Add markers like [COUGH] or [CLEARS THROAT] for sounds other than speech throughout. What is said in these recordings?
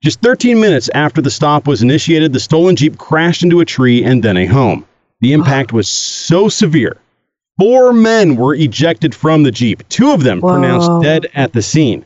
Just 13 minutes after the stop was initiated, the stolen Jeep crashed into a tree and then a home. The impact was so severe. Four men were ejected from the Jeep, two of them Whoa. pronounced dead at the scene.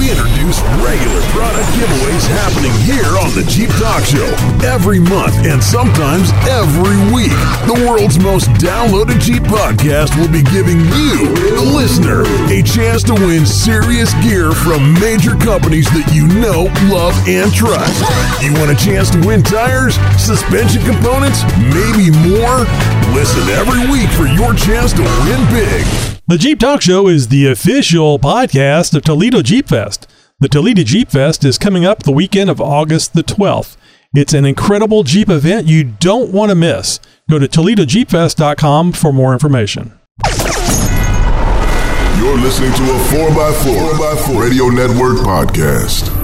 We introduce regular product giveaways happening here on the Jeep Talk Show every month and sometimes every week. The world's most downloaded Jeep podcast will be giving you, the listener, a chance to win serious gear from major companies that you know, love, and trust. You want a chance to win tires, suspension components, maybe more? Listen every week for your chance to win big. The Jeep Talk Show is the official podcast of Toledo Jeep Fest. The Toledo Jeep Fest is coming up the weekend of August the 12th. It's an incredible Jeep event you don't want to miss. Go to ToledoJeepFest.com for more information. You're listening to a 4x4, 4x4 Radio Network podcast.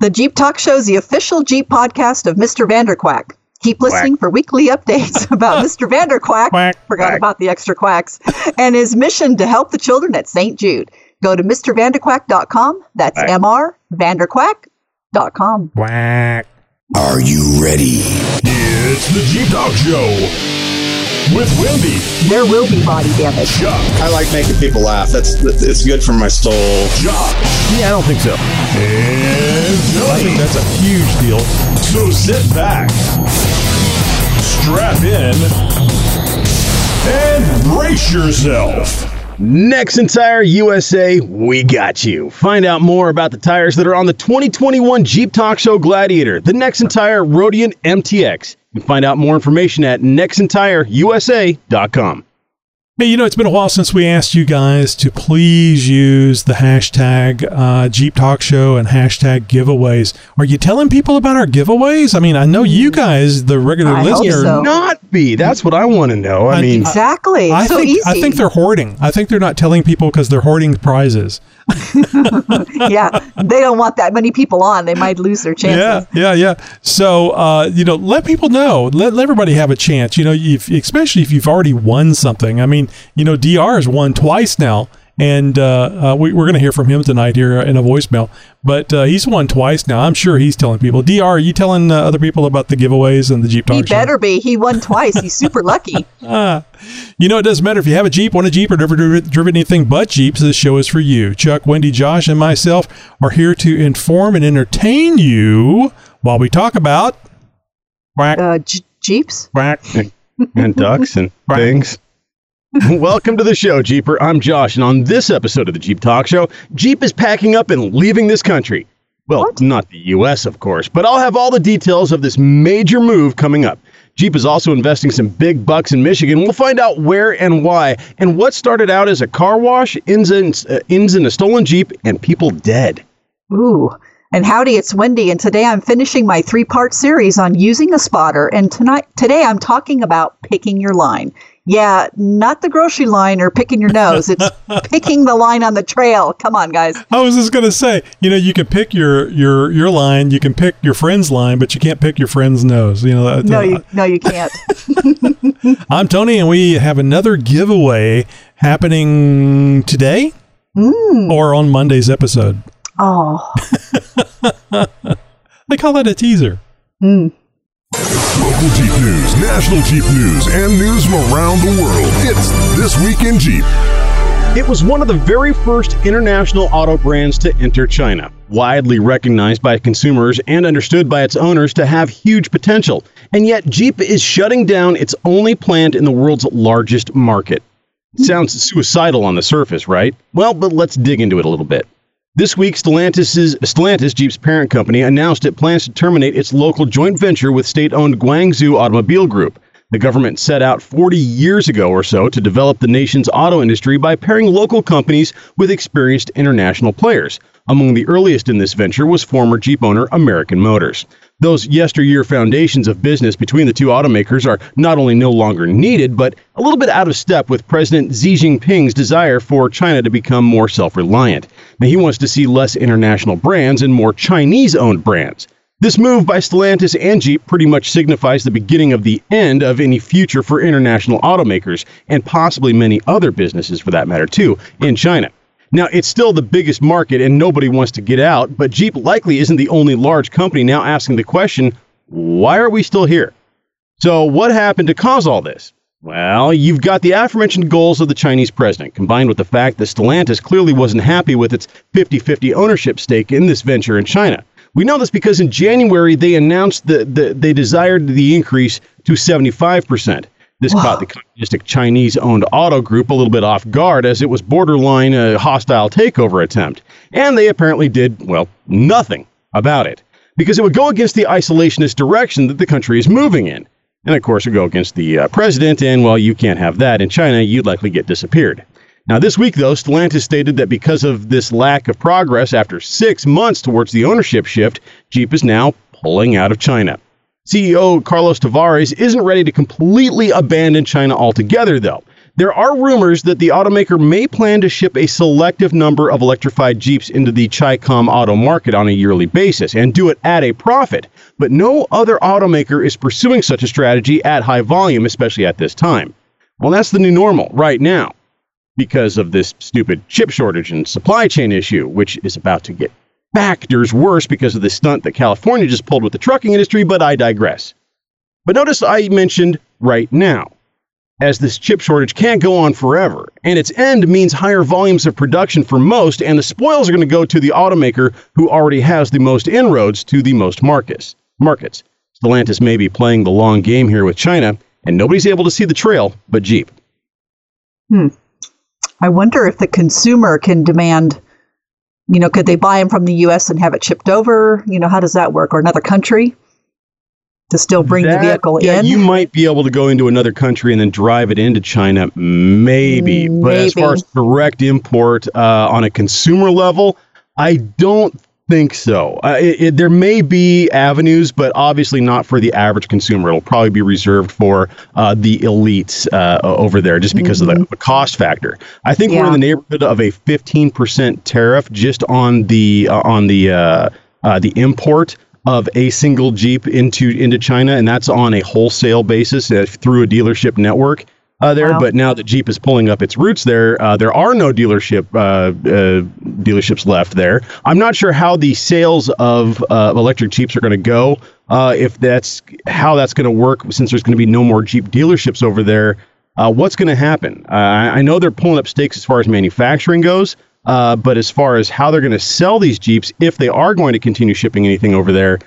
The Jeep Talk Show is the official Jeep podcast of Mr. Vanderquack. Keep listening for weekly updates [LAUGHS] about Mr. Vanderquack. Quack, Forgot quack. about the extra quacks. And his mission to help the children at St. Jude. Go to MrVanderquack.com. That's Quack. MRVanderquack.com. Quack. Are you ready? It's the Jeep Talk Show with Wendy, There will be body damage. Chuck, I like making people laugh. That's it's good for my soul. Josh, Yeah, I don't think so. and I think that's a huge deal. So sit back, strap in, and brace yourself. Nexen Tire USA, we got you. Find out more about the tires that are on the 2021 Jeep Talk Show Gladiator, the Nexen Tire Roadian MTX. You can find out more information at nexentireusa.com. Hey, you know, it's been a while since we asked you guys to please use the hashtag uh, Jeep Talk Show and hashtag giveaways. Are you telling people about our giveaways? I mean, I know you guys, the regular I listener, so. Not be. That's what I want to know. I I- mean, Exactly. I so think easy. I think they're hoarding. I think they're not telling people because they're hoarding prizes. [LAUGHS] yeah, they don't want that many people on. They might lose their chances. Yeah, yeah, yeah. So, uh, you know, let people know. Let, let everybody have a chance. You know, if, especially if you've already won something. I mean, you know, Dr has won twice now, and uh, uh, we, we're going to hear from him tonight here in a voicemail. But uh, he's won twice now. I'm sure he's telling people. Dr, are you telling uh, other people about the giveaways and the Jeep Talk He Show? better be. He won twice. He's super lucky. Ah. [LAUGHS] You know, it doesn't matter if you have a Jeep, want a Jeep, or never driven anything but Jeeps. This show is for you. Chuck, Wendy, Josh, and myself are here to inform and entertain you while we talk about quack, Uh, J- Jeeps? quack. and ducks and [LAUGHS] things. [LAUGHS] Welcome to the show, Jeeper. I'm Josh, and on this episode of the Jeep Talk Show, Jeep is packing up and leaving this country. Well, What? not the U.S., of course, but I'll have all the details of this major move coming up. Jeep is also investing some big bucks in Michigan. We'll find out where and why, and what started out as a car wash ends in, uh, ends in a stolen Jeep and people dead. Ooh. And howdy, it's Wendy, and today I'm finishing my three part series on using a spotter. And tonight, today I'm talking about picking your line. Yeah, not the grocery line or picking your nose. It's [LAUGHS] picking the line on the trail. Come on, guys. I was just gonna say, you know, you can pick your your your line, you can pick your friend's line, but you can't pick your friend's nose. You know, No, you, uh, no, you can't. [LAUGHS] [LAUGHS] I'm Tony, and we have another giveaway happening today mm. or on Monday's episode. Oh, They call that a teaser. Hmm. Local Jeep news, national Jeep news, and news from around the world. It's This Week in Jeep. It was one of the very first international auto brands to enter China, widely recognized by consumers and understood by its owners to have huge potential. And yet, Jeep is shutting down its only plant in the world's largest market. Sounds suicidal on the surface, right? Well, but let's dig into it a little bit. This week, Stellantis, Stellantis, Jeep's parent company, announced it plans to terminate its local joint venture with state owned Guangzhou Automobile Group. The government set out 40 years ago or so to develop the nation's auto industry by pairing local companies with experienced international players. Among the earliest in this venture was former Jeep owner American Motors. Those yesteryear foundations of business between the two automakers are not only no longer needed, but a little bit out of step with President Xi Jinping's desire for China to become more self reliant. Now, he wants to see less international brands and more Chinese owned brands. This move by Stellantis and Jeep pretty much signifies the beginning of the end of any future for international automakers, and possibly many other businesses for that matter, too, in China. Now, it's still the biggest market and nobody wants to get out, but Jeep likely isn't the only large company now asking the question why are we still here? So, what happened to cause all this? Well, you've got the aforementioned goals of the Chinese president, combined with the fact that Stellantis clearly wasn't happy with its 50 50 ownership stake in this venture in China. We know this because in January they announced that the, they desired the increase to 75%. This wow. caught the communistic Chinese owned auto group a little bit off guard as it was borderline a hostile takeover attempt. And they apparently did, well, nothing about it because it would go against the isolationist direction that the country is moving in. And of course, it would go against the uh, president, and well, you can't have that. In China, you'd likely get disappeared. Now, this week, though, Stellantis stated that because of this lack of progress after six months towards the ownership shift, Jeep is now pulling out of China. CEO Carlos Tavares isn't ready to completely abandon China altogether, though. There are rumors that the automaker may plan to ship a selective number of electrified Jeeps into the Chicom auto market on a yearly basis and do it at a profit. But no other automaker is pursuing such a strategy at high volume, especially at this time. Well, that's the new normal right now because of this stupid chip shortage and supply chain issue, which is about to get factors worse because of the stunt that California just pulled with the trucking industry, but I digress. But notice I mentioned right now, as this chip shortage can't go on forever, and its end means higher volumes of production for most, and the spoils are going to go to the automaker who already has the most inroads to the most markets. Markets. Stellantis may be playing the long game here with China, and nobody's able to see the trail but Jeep. Hmm. I wonder if the consumer can demand you know, could they buy them from the U.S. and have it shipped over? You know, how does that work? Or another country to still bring that, the vehicle yeah, in? You might be able to go into another country and then drive it into China, maybe. maybe. But as far as direct import uh, on a consumer level, I don't think so. Uh, it, it, there may be avenues, but obviously not for the average consumer. It'll probably be reserved for uh, the elites uh, over there, just because mm-hmm. of the, the, cost factor. I think yeah. we're in the neighborhood of a 15% tariff just on the uh, on the uh, uh, the import of a single Jeep into into China, and that's on a wholesale basis through a dealership network uh, there. Wow. But now that Jeep is pulling up its roots there, uh, there are no dealership uh, uh dealerships left there. I'm not sure how the sales of uh, electric Jeeps are going to go. Uh, if that's how that's going to work, since there's going to be no more Jeep dealerships over there, what's going to happen? I know they're pulling up stakes as far as manufacturing goes. but as far as how they're going to sell these Jeeps, if they are going to continue shipping anything over there,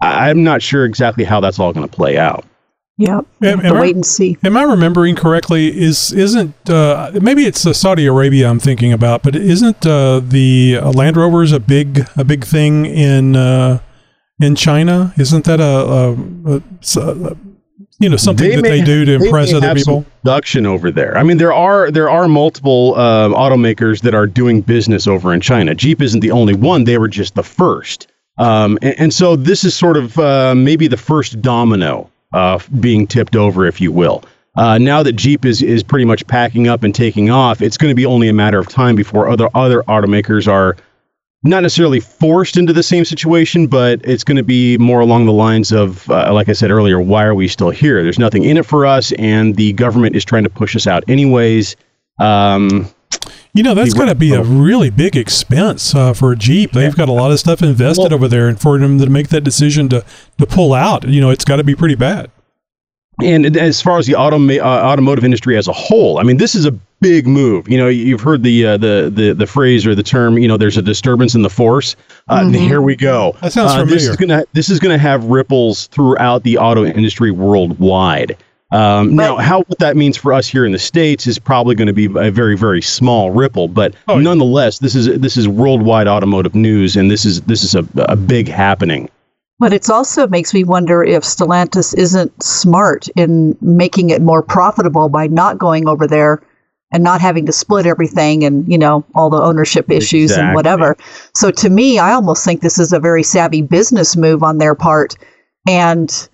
I'm not sure exactly how that's all going to play out. Yeah, am, am wait and see. Am I remembering correctly? Is isn't uh, maybe it's uh, Saudi Arabia I'm thinking about, but isn't uh, the uh, Land Rovers a big a big thing in uh, in China? Isn't that a, a, a, a you know something they that may, they do to impress other people? production over there. I mean, there are there are multiple uh, automakers that are doing business over in China. Jeep isn't the only one; they were just the first. Um, and, and, so this is sort of maybe the first domino uh, being tipped over, if you will. Uh, now that Jeep is is pretty much packing up and taking off, it's going to be only a matter of time before other other automakers are not necessarily forced into the same situation, but it's going to be more along the lines of, uh, like I said earlier, why are we still here? There's nothing in it for us, and the government is trying to push us out anyways. Um, you know, that's got to be a really big expense uh, for a Jeep. They've got a lot of stuff invested well, over there, and for them to make that decision to to pull out, you know, it's got to be pretty bad. And as far as the autom- uh, automotive industry as a whole, I mean, this is a big move. You know, you've heard the uh, the the the phrase or the term. You know, there's a disturbance in the force. Uh, mm-hmm. Here we go. That sounds familiar. Uh, this is gonna this is gonna have ripples throughout the auto industry worldwide. Um, now, how what that means for us here in the states is probably going to be a very very small ripple, but oh, nonetheless, this is this is worldwide automotive news, and this is this is a, a big happening. But it also makes me wonder if Stellantis isn't smart in making it more profitable by not going over there and not having to split everything and you know all the ownership issues exactly. and whatever. So to me, I almost think this is a very savvy business move on their part, and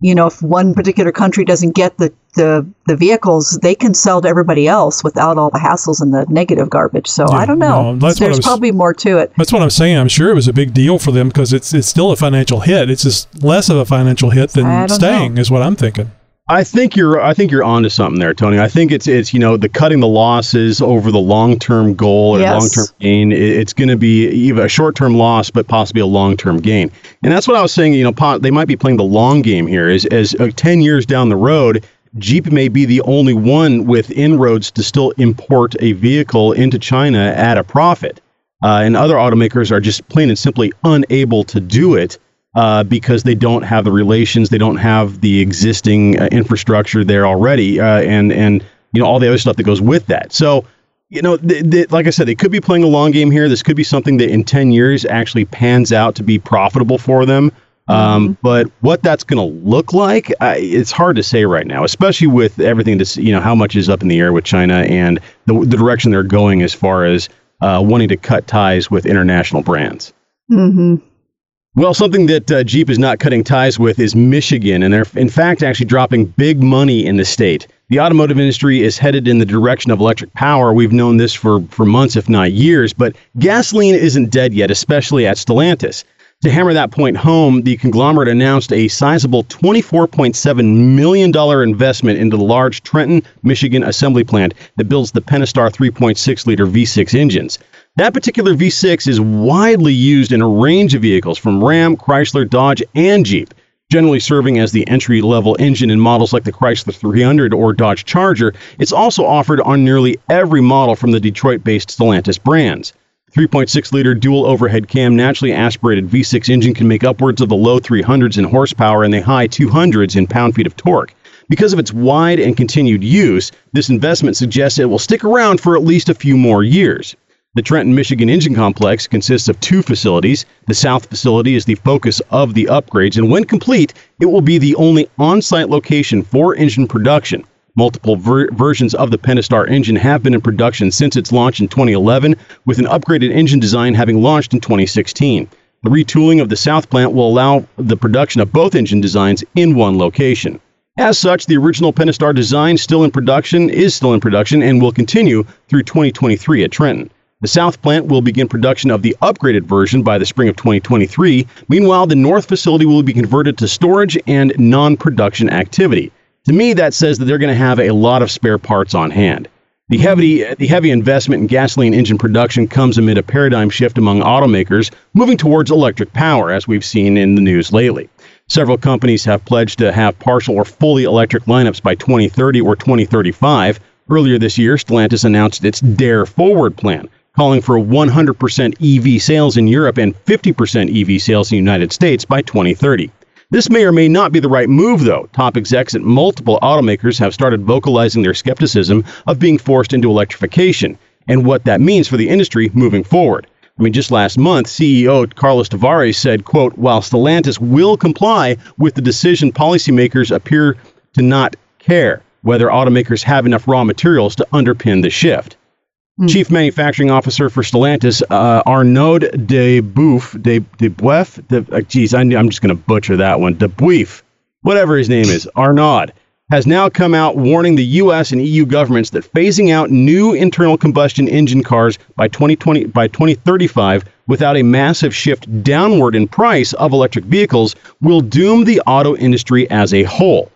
you know, if one particular country doesn't get the, the, the vehicles, they can sell to everybody else without all the hassles and the negative garbage. So yeah, I don't know. No, There's was, probably more to it. That's what I'm saying. I'm sure it was a big deal for them because it's it's still a financial hit. It's just less of a financial hit than staying, know. is what I'm thinking. I think you're I think you're onto something there, Tony. I think it's it's you know the cutting the losses over the long term goal or Yes. long term gain. It- It's going to be even a short term loss, but possibly a long term gain. And that's what I was saying. You know, they might be playing the long game here. Is as uh, ten years down the road, Jeep may be the only one with inroads to still import a vehicle into China at a profit, uh, and other automakers are just plain and simply unable to do it uh, because they don't have the relations, they don't have the existing uh, infrastructure there already, uh, and and you know all the other stuff that goes with that. So, you know, th- th- like I said, they could be playing a long game here. This could be something that in ten years actually pans out to be profitable for them. Um, but what that's going to look like, I, it's hard to say right now, especially with everything that's you know how much is up in the air with China and the, the direction they're going as far as uh, wanting to cut ties with international brands. hmm Well, something that uh, Jeep is not cutting ties with is Michigan, and they're in fact actually dropping big money in the state. The automotive industry is headed in the direction of electric power. We've known this for, for months, if not years, but gasoline isn't dead yet, especially at Stellantis. To hammer that point home, the conglomerate announced a sizable $24.7 million investment into the large Trenton, Michigan assembly plant that builds the Pentastar 3.6 liter V6 engines. That particular V6 is widely used in a range of vehicles from Ram, Chrysler, Dodge, and Jeep, generally serving as the entry level engine in models like the Chrysler 300 or Dodge Charger. It's also offered on nearly every model from the Detroit based Stellantis brands. 3.6 liter dual overhead cam naturally aspirated V6 engine can make upwards of the low 300s in horsepower and the high 200s in pound feet of torque. Because of its wide and continued use, this investment suggests it will stick around for at least a few more years. The Trenton, Michigan engine complex consists of two facilities. The south facility is the focus of the upgrades, and when complete, it will be the only on site location for engine production. Multiple ver- versions of the Pentastar engine have been in production since its launch in 2011, with an upgraded engine design having launched in 2016. The retooling of the South plant will allow the production of both engine designs in one location. As such, the original Pentastar design still in production is still in production and will continue through 2023 at Trenton. The South plant will begin production of the upgraded version by the spring of 2023. Meanwhile, the North facility will be converted to storage and non-production activity. To me, that says that they're going to have a lot of spare parts on hand. The heavy, the heavy investment in gasoline engine production comes amid a paradigm shift among automakers moving towards electric power, as we've seen in the news lately. Several companies have pledged to have partial or fully electric lineups by 2030 or 2035. Earlier this year, Stellantis announced its Dare Forward plan, calling for 100% EV sales in Europe and 50% EV sales in the United States by 2030. This may or may not be the right move, though. Top execs at multiple automakers have started vocalizing their skepticism of being forced into electrification and what that means for the industry moving forward. I mean, just last month, CEO Carlos Tavares said, quote, while Stellantis will comply with the decision, policymakers appear to not care whether automakers have enough raw materials to underpin the shift. Chief Manufacturing Officer for Stellantis, uh, Arnaud de Boeuf, de, de Boeuf, de, uh, geez, I, I'm just going to butcher that one, de Boeuf, whatever his name is, Arnaud, has now come out warning the U.S. and EU governments that phasing out new internal combustion engine cars by 2020 by 2035 without a massive shift downward in price of electric vehicles will doom the auto industry as a whole.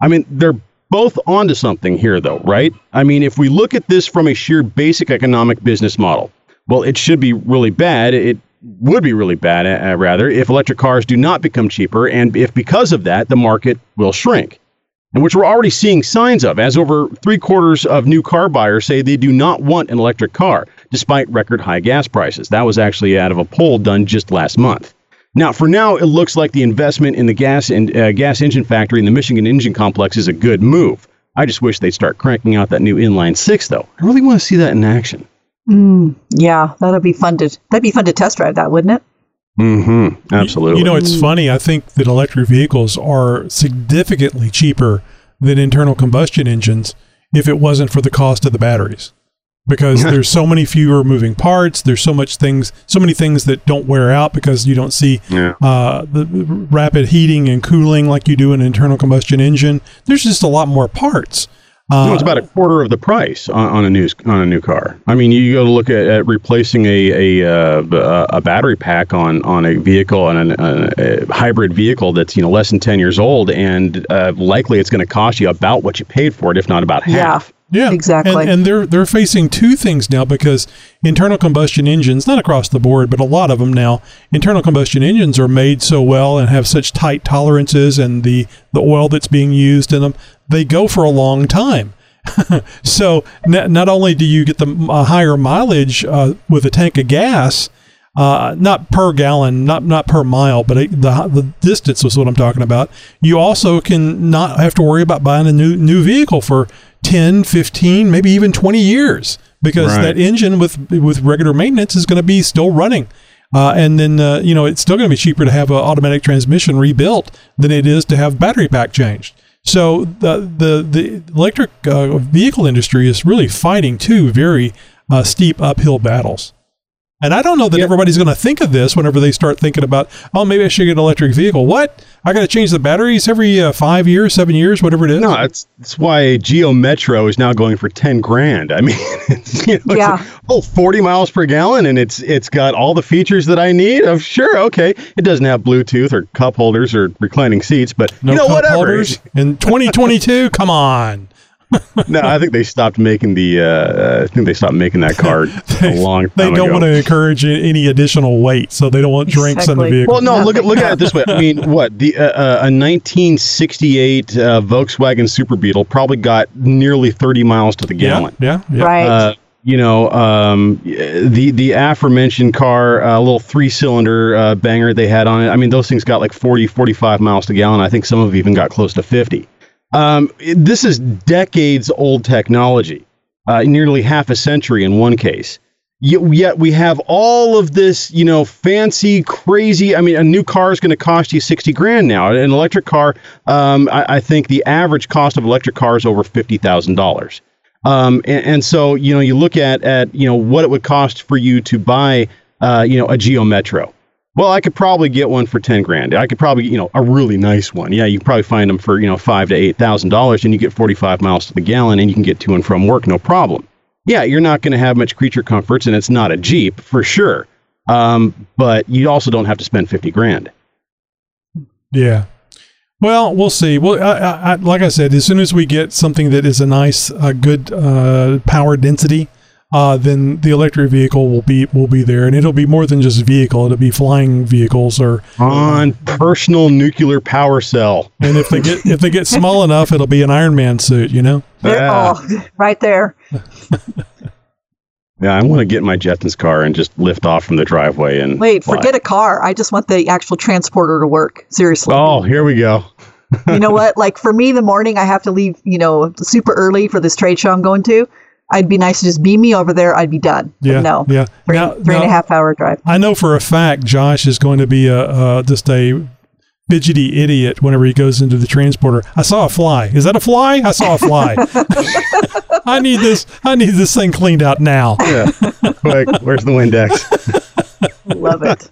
I mean, they're both onto something here, though, right? I mean, if we look at this from a sheer basic economic business model, well, it should be really bad. It would be really bad, uh, rather, if electric cars do not become cheaper, and if because of that, the market will shrink. And which we're already seeing signs of, as over three quarters of new car buyers say they do not want an electric car, despite record high gas prices. That was actually out of a poll done just last month. Now, for now, it looks like the investment in the gas and uh, gas engine factory in the Michigan Engine Complex is a good move. I just wish they'd start cranking out that new inline six, though. I really want to see that in action. Mm, yeah, that'd be fun to that'd be fun to test drive that, wouldn't it? Mm-hmm. Absolutely. You know, it's funny. I think that electric vehicles are significantly cheaper than internal combustion engines if it wasn't for the cost of the batteries. Because [LAUGHS] there's so many fewer moving parts, there's so much things, so many things that don't wear out because you don't see Yeah. uh, the rapid heating and cooling like you do in an internal combustion engine. There's just a lot more parts. Uh, No, it's about a quarter of the price on, on a new on a new car. I mean, you go to look at, at replacing a a, uh, a battery pack on on a vehicle and a, a hybrid vehicle that's you know less than ten years old, and uh, likely it's going to cost you about what you paid for it, if not about half. Yeah, Yeah, exactly. And, and they're they're facing two things now because internal combustion engines, not across the board, but a lot of them now, internal combustion engines are made so well and have such tight tolerances, and the the oil that's being used in them, they go for a long time. [LAUGHS] so n- not only do you get the higher mileage uh, with a tank of gas, uh, not per gallon, not not per mile, but it, the the distance was what I'm talking about. You also can not have to worry about buying a new new vehicle for 10, 15, maybe even 20 years because Right. that engine with with regular maintenance is going to be still running. Uh, and then uh, you know it's still going to be cheaper to have an automatic transmission rebuilt than it is to have battery pack changed. So the the the electric uh, vehicle industry is really fighting two very uh, steep uphill battles. And I don't know that Yeah. everybody's going to think of this whenever they start thinking about, oh, maybe I should get an electric vehicle. What? I got to change the batteries every uh, five years, seven years, whatever it is. No, that's that's why Geo Metro is now going for ten grand. I mean, it's, [LAUGHS] you know, Yeah. it's oh, 40 miles per gallon, and it's it's got all the features that I need. Oh, sure, okay. It doesn't have Bluetooth or cup holders or reclining seats, but no you know cup whatever. holders in 2022. Come on. [LAUGHS] no, I think they stopped making the. Uh, I think they stopped making that card [LAUGHS] a long time They don't ago. want to encourage any additional weight, so they don't want drinks in the Exactly. vehicle. Well, no, look at look at it this way. I mean, [LAUGHS] what the uh, uh, a 1968 uh, Volkswagen Super Beetle probably got nearly 30 miles to the yeah, gallon. yeah, yeah. Right. Uh, you know, um, the the aforementioned car, a uh, little three cylinder uh, banger they had on it. I mean, those things got like 40, 45 miles to gallon. I think some of them even got close to 50. Um, it- this is decades old technology, uh, nearly half a century in one case. Yet, yet we have all of this, you know, fancy, crazy. I mean, a new car is going to cost you sixty grand now. An electric car, um, I, I think the average cost of electric car is over fifty thousand dollars. Um, and, and so, you know, you look at at you know what it would cost for you to buy, uh, you know, a Geo Metro. Well, I could probably get one for ten grand. I could probably, you know, a really nice one. Yeah, you probably find them for you know five to eight thousand dollars, and you get forty-five miles to the gallon, and you can get to and from work no problem. Yeah, you're not going to have much creature comforts, and it's not a Jeep for sure. Um, but you also don't have to spend fifty grand. Yeah. Well, we'll see. Well, I, I, like I said, as soon as we get something that is a nice, uh, good uh, power density, uh, then the electric vehicle will be will be there, and it'll be more than just a vehicle. It'll be flying vehicles, or On personal nuclear power cell. and if they get if they get small [LAUGHS] enough, it'll be an Iron Man suit. You know. There- Yeah. oh, right there. [LAUGHS] Yeah, I want to get my Jetsons car and just lift off from the driveway and Wait, fly. forget a car. I just want the actual transporter to work. Seriously. Oh, here we go. you know [LAUGHS] what? Like for me, the morning, I have to leave, you know, super early for this trade show I'm going to. I'd be nice to just beam me over there. I'd be done. But Yeah. no. Yeah. Three, Now- three and a half hour drive. I know for a fact Josh is going to be a uh, just a fidgety idiot whenever he goes into the transporter. I saw a fly. Is that a fly? I saw a fly. [LAUGHS] I need this. I need this thing cleaned out now. Yeah, quick. Where's the Windex? [LAUGHS] Love it.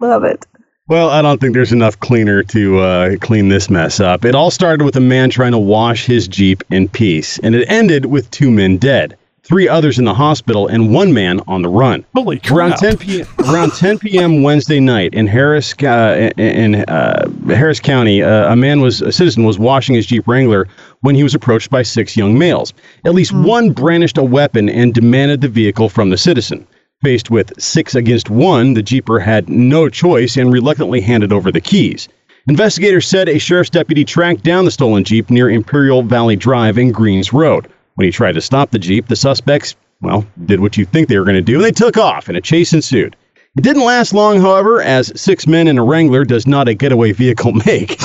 Love it. Well, I don't think there's enough cleaner to uh, clean this mess up. It all started with a man trying to wash his Jeep in peace, and it ended with two men dead, three others in the hospital, and one man on the run. Holy crap! Around 10 p.m. around 10 p.m. Wednesday night in Harris uh, in uh, Harris County, uh, a man was a citizen was washing his Jeep Wrangler when he was approached by six young males. At least one brandished a weapon and demanded the vehicle from the citizen. Faced with six against one, the Jeeper had no choice and reluctantly handed over the keys. Investigators said a sheriff's deputy tracked down the stolen Jeep near Imperial Valley Drive and Greens Road. When he tried to stop the Jeep, the suspects, well, did what you think they were going to do. and They took off and a chase ensued. It didn't last long, however, as six men in a Wrangler does not a getaway vehicle [LAUGHS] make.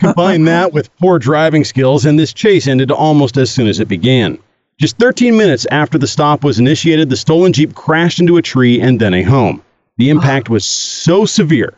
Combine that with poor driving skills, and this chase ended almost as soon as it began. Just 13 minutes after the stop was initiated, the stolen Jeep crashed into a tree and then a home. The impact was so severe.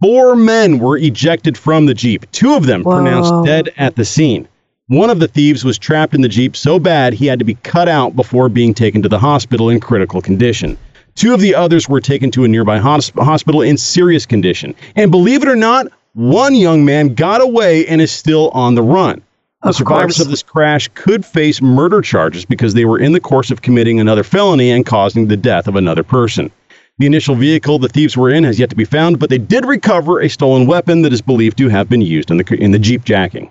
Four men were ejected from the Jeep, two of them Whoa. pronounced dead at the scene. One of the thieves was trapped in the Jeep so bad he had to be cut out before being taken to the hospital in critical condition. Two of the others were taken to a nearby hos- hospital in serious condition. And believe it or not, one young man got away and is still on the run. The Of survivors course. of this crash could face murder charges because they were in the course of committing another felony and causing the death of another person. The initial vehicle the thieves were in has yet to be found, but they did recover a stolen weapon that is believed to have been used in the in the Jeep jacking.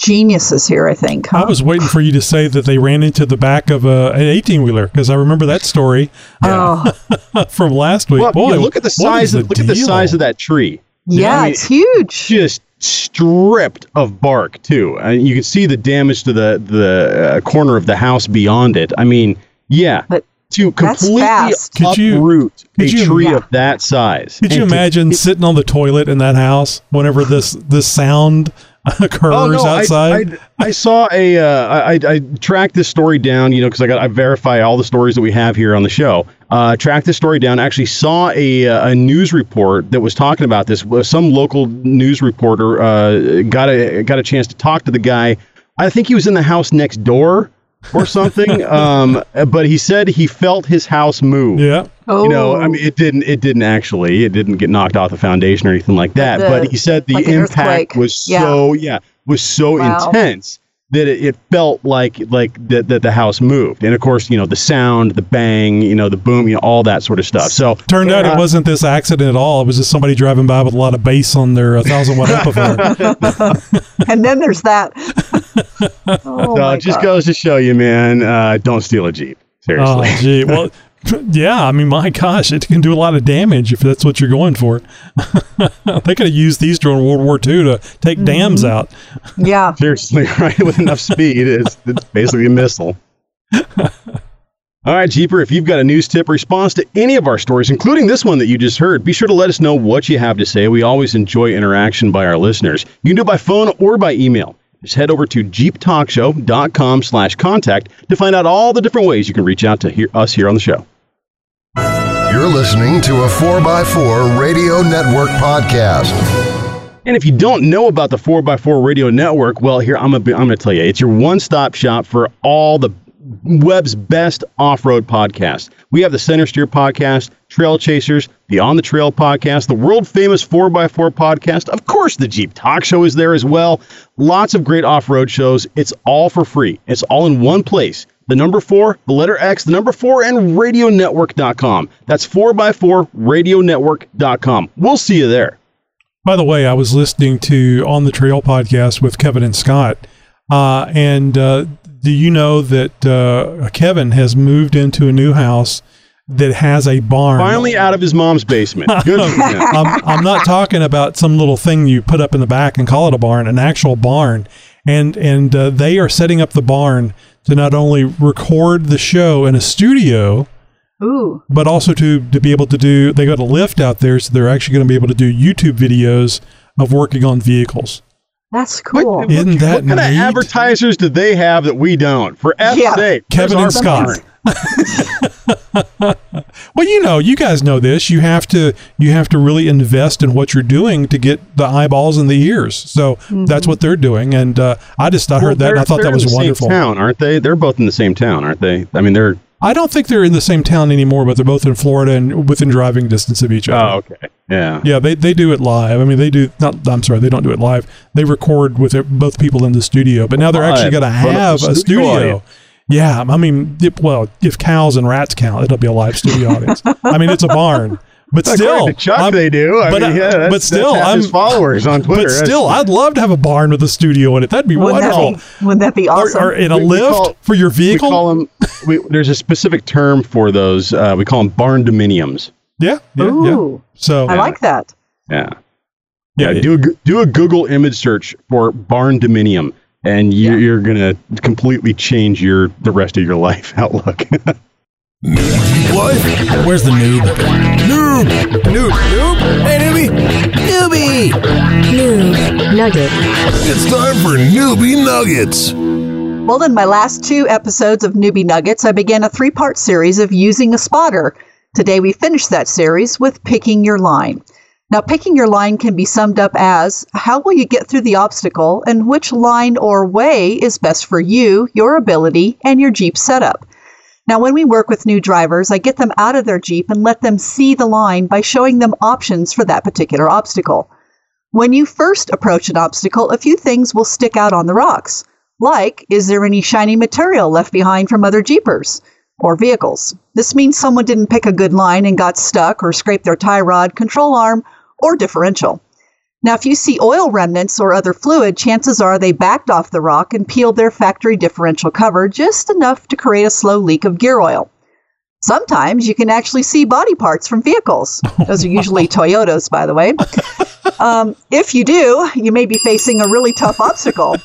Geniuses here, I think. Huh? I was waiting for you to say that they ran into the back of a, an 18 wheeler because I remember that story oh, [LAUGHS] from last week. Well, Boy, yeah, look at the size is of look at the size of that tree. yeah, I mean, it's huge. just stripped of bark too. Uh, you can see the damage to the the uh, corner of the house beyond it. I mean, yeah, But to that's completely fast. Could you- uproot a could you- tree Yeah. of that size. Could you and to- imagine sitting on the toilet in that house whenever this this sound [LAUGHS] occurs Oh, no, I- outside? I, I, saw a. Uh, I, I- I tracked this story down, you know, because I got I verify all the stories that we have here on the show. Uh, tracked this story down. Actually, saw a uh, a news report that was talking about this. Some local news reporter uh, got a got a chance to talk to the guy. I think he was in the house next door or something. [LAUGHS] um, but he said he felt his house move yeah. oh, you know i mean it didn't it didn't actually it didn't get knocked off the foundation or anything like that the- but he said the like impact was Yeah. so yeah was so Wow. intense that it, it felt like like that, that the house moved and of course you know the sound the bang you know the boom you know all that sort of stuff so Turned out Uh, it wasn't this accident at all. It was just somebody driving by with a lot of bass on their 1,000 watt amplifier. [LAUGHS] and then there's that. [LAUGHS] oh, so it just God. goes to show you man uh, don't steal a jeep seriously Oh, gee. [LAUGHS] Well, yeah. I mean, my gosh, it can do a lot of damage if that's what you're going for. [LAUGHS] they could have used these during World War II to take Mm-hmm. dams out. Yeah. [LAUGHS] Seriously, right? With enough speed, it's, it's basically a missile. All right, Jeeper, if you've got a news tip response to any of our stories, including this one that you just heard, be sure to let us know what you have to say. We always enjoy interaction by our listeners. You can do it by phone or by email. Just head over to jeeptalkshow.com slash contact to find out all the different ways you can reach out to hear us here on the show. You're listening to a 4x4 Radio Network podcast. And if you don't know about the 4x4 Radio Network, well, here I'm going I'm to tell you, it's your one stop shop for all the web's best off road podcast. We have the Center Steer podcast, Trail Chasers, the On the Trail podcast, the world famous 4x4 podcast. Of course, the Jeep Talk Show is there as well. Lots of great off road shows. It's all for free, it's all in one place. The number four, the letter X, the number four, and radionetwork.com. That's 4x4 radionetwork.com. We'll see you there. By the way, I was listening to On the Trail podcast with Kevin and Scott. Uh, and uh, do you know that uh, Kevin has moved into a new house that has a barn? Finally out of his mom's basement. [LAUGHS] Good for him. I'm, I'm not talking about some little thing you put up in the back and call it a barn, an actual barn. And and uh, they are setting up the barn to not only record the show in a studio, Ooh. but also to to be able to do. They got a lift out there, so they're actually going to be able to do YouTube videos of working on vehicles. That's cool. Isn't that what kind of advertisers do they have that we don't? For F's Yeah. sake, Kevin and Scott. [LAUGHS] [LAUGHS] Well, you know, you guys know this. You have to you have to really invest in what you're doing to get the eyeballs and the ears. So that's what they're doing. And uh, I just I Well, heard that and I thought they're that in was the wonderful. Same town, aren't they? They're both in the same town, aren't they? I mean, they're. I don't think they're in the same town anymore, but they're both in Florida and within driving distance of each other. Oh, okay. Yeah. Yeah, they, they do it live. I mean, they do not. I'm sorry, they don't do it live. They record with it- both people in the studio, but now they're actually going to have a studio audience. Yeah, I mean, well, if cows and rats count, it'll be a live studio audience. I mean, it's a barn, but still, to Chuck, I'm- they do. I but, mean, uh, yeah, but still, that's half his I'm- followers on [LAUGHS] Twitter. but still, I'd love to have a barn with a studio in it. That'd be Wouldn't that, wonderful. be, wouldn't that be awesome? or in a We- we lift call- for your vehicle. we vehicle. call them. [LAUGHS] We, there's a specific term for those. Uh, we call them barn dominiums. yeah, yeah, yeah. Ooh. So I like that. Yeah. yeah, Yeah. Do a, do a Google image search for barn dominium, and you, Yeah. you're gonna completely change your the rest of your life [LAUGHS] outlook. What? Where's the noob? Noob! Noob! Noob! Hey, newbie! Newbie! Noob Nugget. It's time for Newbie Nuggets. Well, in my last two episodes of Newbie Nuggets, I began a three part series of using a spotter. Today, we finish that series with picking your line. Now, picking your line can be summed up as how will you get through the obstacle and which line or way is best for you, your ability, and your Jeep setup. Now, when we work with new drivers, I get them out of their Jeep and let them see the line by showing them options for that particular obstacle. When you first approach an obstacle, a few things will stick out on the rocks. Like, is there any shiny material left behind from other Jeepers or vehicles? This means someone didn't pick a good line and got stuck or scraped their tie rod, control arm, or differential. Now, if you see oil remnants or other fluid, chances are they backed off the rock and peeled their factory differential cover just enough to create a slow leak of gear oil. Sometimes you can actually see body parts from vehicles. [LAUGHS] Those are usually Toyotas, by the way. [LAUGHS] Um, if you do, you may be facing a really tough obstacle.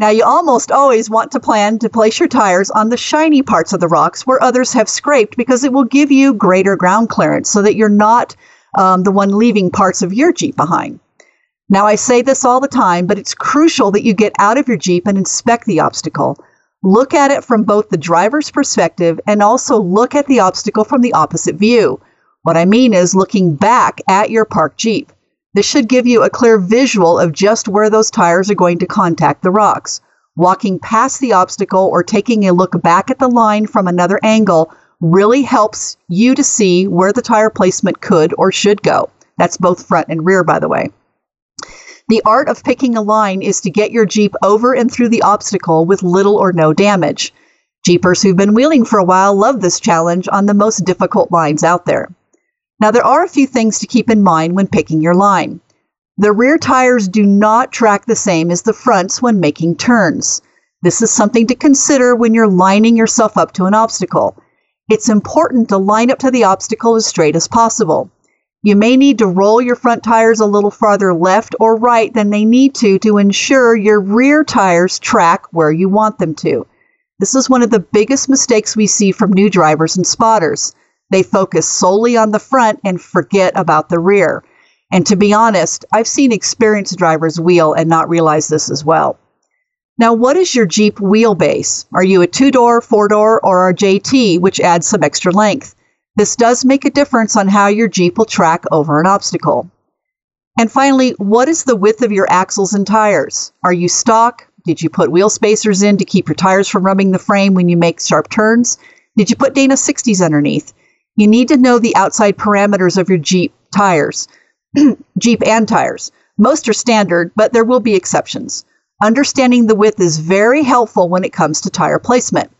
Now, you almost always want to plan to place your tires on the shiny parts of the rocks where others have scraped because it will give you greater ground clearance so that you're not um, the one leaving parts of your Jeep behind. Now, I say this all the time, but it's crucial that you get out of your Jeep and inspect the obstacle. Look at it from both the driver's perspective and also look at the obstacle from the opposite view. What I mean is looking back at your parked Jeep. This should give you a clear visual of just where those tires are going to contact the rocks. Walking past the obstacle or taking a look back at the line from another angle really helps you to see where the tire placement could or should go. That's both front and rear, by the way. The art of picking a line is to get your Jeep over and through the obstacle with little or no damage. Jeepers who've been wheeling for a while love this challenge on the most difficult lines out there. Now, there are a few things to keep in mind when picking your line. The rear tires do not track the same as the fronts when making turns. This is something to consider when you're lining yourself up to an obstacle. It's important to line up to the obstacle as straight as possible. You may need to roll your front tires a little farther left or right than they need to to ensure your rear tires track where you want them to. This is one of the biggest mistakes we see from new drivers and spotters. They focus solely on the front and forget about the rear. And to be honest, I've seen experienced drivers wheel and not realize this as well. Now, what is your Jeep wheelbase? Are you a two door, four door, or a JT, which adds some extra length? This does make a difference on how your Jeep will track over an obstacle. And finally, what is the width of your axles and tires? Are you stock? Did you put wheel spacers in to keep your tires from rubbing the frame when you make sharp turns? Did you put Dana 60s underneath? You need to know the outside parameters of your Jeep tires, [CLEARS THROAT] Jeep and tires. Most are standard, but there will be exceptions. Understanding the width is very helpful when it comes to tire placement.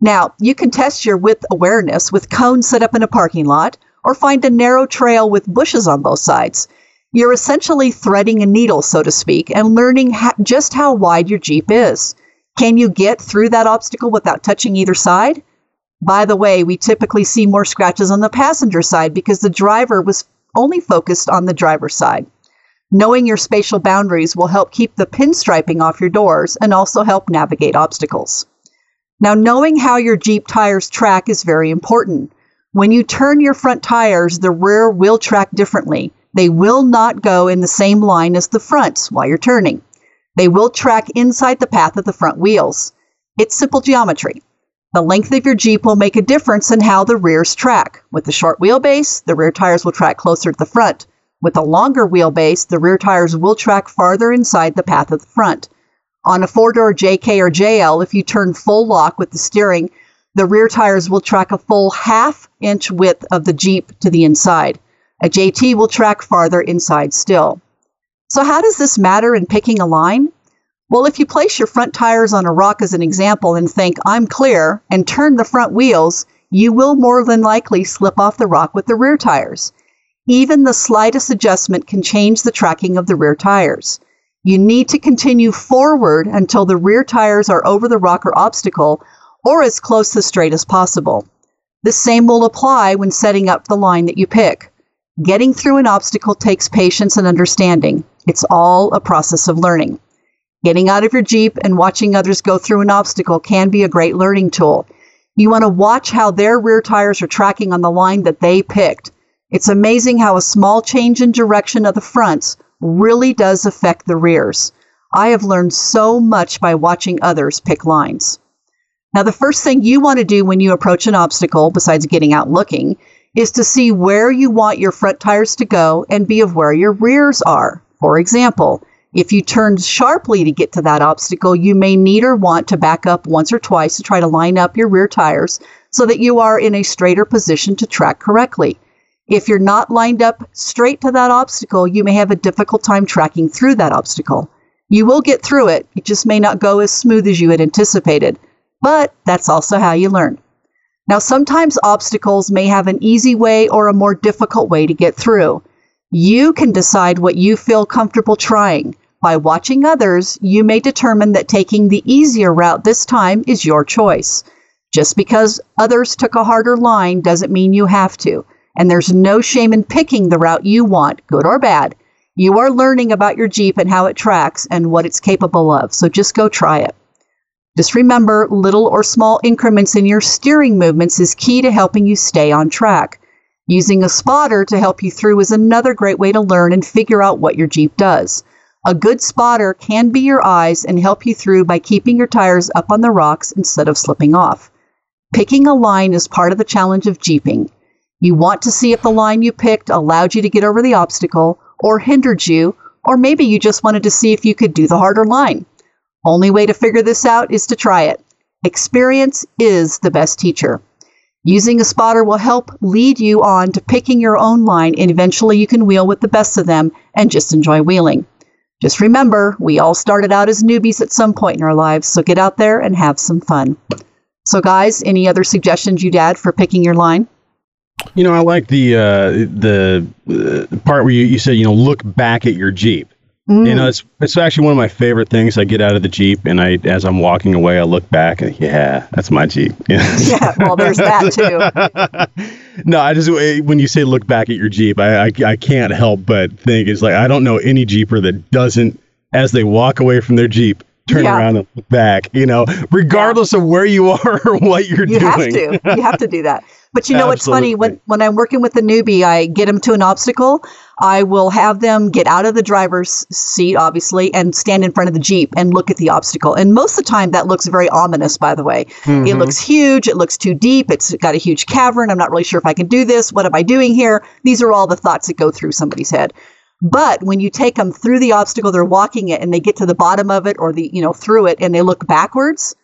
Now, you can test your width awareness with cones set up in a parking lot or find a narrow trail with bushes on both sides. You're essentially threading a needle, so to speak, and learning ha- just how wide your Jeep is. Can you get through that obstacle without touching either side? By the way, we typically see more scratches on the passenger side because the driver was only focused on the driver's side. Knowing your spatial boundaries will help keep the pinstriping off your doors and also help navigate obstacles. Now, knowing how your Jeep tires track is very important. When you turn your front tires, the rear will track differently. They will not go in the same line as the fronts while you're turning. They will track inside the path of the front wheels. It's simple geometry. The length of your Jeep will make a difference in how the rears track. With the short wheelbase, the rear tires will track closer to the front. With a longer wheelbase, the rear tires will track farther inside the path of the front. On a four door JK or JL, if you turn full lock with the steering, the rear tires will track a full half inch width of the Jeep to the inside. A JT will track farther inside still. So, how does this matter in picking a line? Well, if you place your front tires on a rock as an example and think, I'm clear, and turn the front wheels, you will more than likely slip off the rock with the rear tires. Even the slightest adjustment can change the tracking of the rear tires. You need to continue forward until the rear tires are over the rock or obstacle or as close to straight as possible. The same will apply when setting up the line that you pick. Getting through an obstacle takes patience and understanding. It's all a process of learning. Getting out of your Jeep and watching others go through an obstacle can be a great learning tool. You want to watch how their rear tires are tracking on the line that they picked. It's amazing how a small change in direction of the fronts really does affect the rears. I have learned so much by watching others pick lines. Now, the first thing you want to do when you approach an obstacle, besides getting out looking, is to see where you want your front tires to go and be of where your rears are. For example, if you turn sharply to get to that obstacle, you may need or want to back up once or twice to try to line up your rear tires so that you are in a straighter position to track correctly. If you're not lined up straight to that obstacle, you may have a difficult time tracking through that obstacle. You will get through it, it just may not go as smooth as you had anticipated. But that's also how you learn. Now, sometimes obstacles may have an easy way or a more difficult way to get through. You can decide what you feel comfortable trying. By watching others, you may determine that taking the easier route this time is your choice. Just because others took a harder line doesn't mean you have to. And there's no shame in picking the route you want, good or bad. You are learning about your Jeep and how it tracks and what it's capable of, so just go try it. Just remember, little or small increments in your steering movements is key to helping you stay on track. Using a spotter to help you through is another great way to learn and figure out what your Jeep does. A good spotter can be your eyes and help you through by keeping your tires up on the rocks instead of slipping off. Picking a line is part of the challenge of Jeeping. You want to see if the line you picked allowed you to get over the obstacle or hindered you, or maybe you just wanted to see if you could do the harder line. Only way to figure this out is to try it. Experience is the best teacher. Using a spotter will help lead you on to picking your own line, and eventually you can wheel with the best of them and just enjoy wheeling. Just remember, we all started out as newbies at some point in our lives, so get out there and have some fun. So, guys, any other suggestions you'd add for picking your line? You know, I like the uh, the uh, part where you, you said, you know, look back at your Jeep. Mm. You know, it's it's actually one of my favorite things. I get out of the Jeep and I, as I'm walking away, I look back and yeah, that's my Jeep. [LAUGHS] Yeah, well, there's that too. [LAUGHS] no, I just when you say look back at your Jeep, I, I I can't help but think it's like I don't know any Jeeper that doesn't, as they walk away from their Jeep, turn Yeah. around and look back. You know, regardless of where you [LAUGHS] are or what you're You have doing. to. You have to do that. But you know what's funny? When when I'm working with a newbie, I get them to an obstacle. I will have them get out of the driver's seat, obviously, and stand in front of the Jeep and look at the obstacle. And most of the time, that looks very ominous, by the way. It Mm-hmm. looks huge. It looks too deep. It's got a huge cavern. I'm not really sure if I can do this. What am I doing here? These are all the thoughts that go through somebody's head. But when you take them through the obstacle, they're walking it and they get to the bottom of it or the, you know, through it and they look backwards,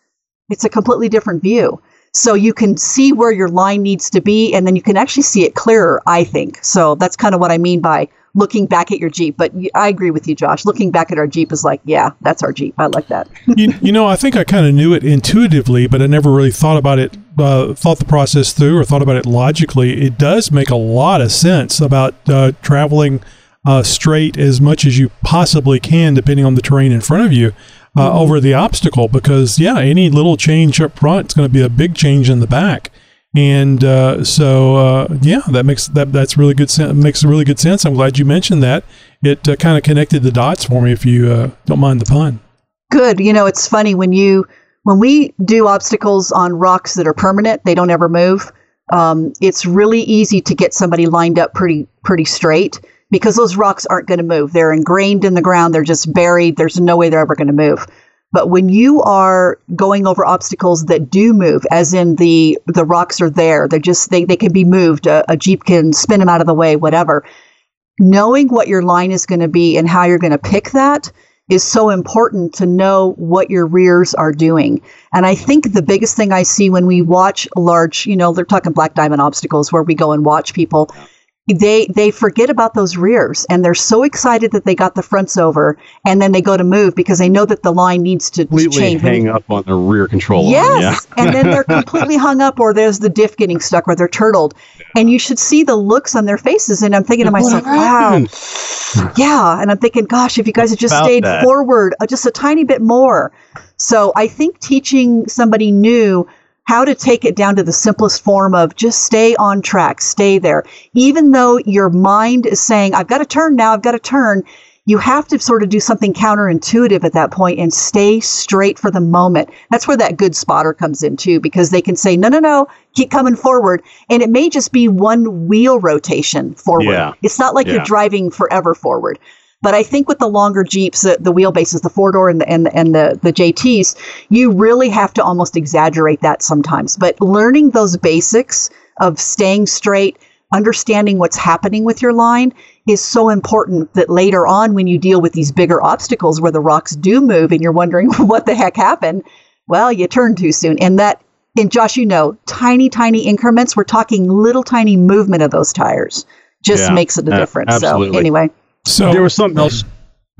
it's a completely different view. So you can see where your line needs to be and then you can actually see it clearer, I think. So that's kind of what I mean by looking back at your Jeep. But I agree with you, Josh. Looking back at our Jeep is like, yeah, that's our Jeep. I like that. [LAUGHS] you, you know, I think I kind of knew it intuitively, but I never really thought about it, uh, thought the process through, or thought about it logically. It does make a lot of sense about uh, traveling uh, straight as much as you possibly can, depending on the terrain in front of you, uh, over the obstacle. Because yeah, any little change up front is going to be a big change in the back. And uh, so, uh, yeah, that makes that that's really good sense. Makes really good sense. I'm glad you mentioned that. It uh, kind of connected the dots for me. If you uh, don't mind the pun. Good. You know, it's funny when you when we do obstacles on rocks that are permanent, they don't ever move. Um, it's really easy to get somebody lined up pretty pretty straight because those rocks aren't going to move. They're ingrained in the ground. They're just buried. There's no way they're ever going to move. But when you are going over obstacles that do move, as in the the rocks are there, they're just they, they can be moved. A, a jeep can spin them out of the way, whatever. Knowing what your line is going to be and how you're going to pick that is so important to know what your rears are doing. And I think the biggest thing I see when we watch large, you know, they're talking black diamond obstacles where we go and watch people, they they forget about those rears and they're so excited that they got the fronts over and then they go to move because they know that the line needs to Completely change. hang up on the rear control arm. Yes, and then they're [LAUGHS] completely hung up, or there's the diff getting stuck, or they're turtled, and you should see the looks on their faces. And I'm thinking to myself, wow, yeah. And I'm thinking, gosh, if you guys had just About stayed that. forward uh, just a tiny bit more. So I think teaching somebody new how to take it down to the simplest form of just stay on track, stay there. Even though your mind is saying, I've got to turn now, I've got to turn, you have to sort of do something counterintuitive at that point and stay straight for the moment. That's where that good spotter comes in too, because they can say, no, no, no, keep coming forward. And it may just be one wheel rotation forward. Yeah. It's not like Yeah. you're driving forever forward. But I think with the longer Jeeps, the, the wheelbases, the four door and the, and, the, and the, the JTs, you really have to almost exaggerate that sometimes. But learning those basics of staying straight, understanding what's happening with your line is so important that later on, when you deal with these bigger obstacles where the rocks do move and you're wondering [LAUGHS] what the heck happened, well, you turn too soon. And that and Josh, you know, tiny, tiny increments. We're talking little tiny movement of those tires just Yeah, makes it a a- difference. absolutely. So anyway, So There was something else.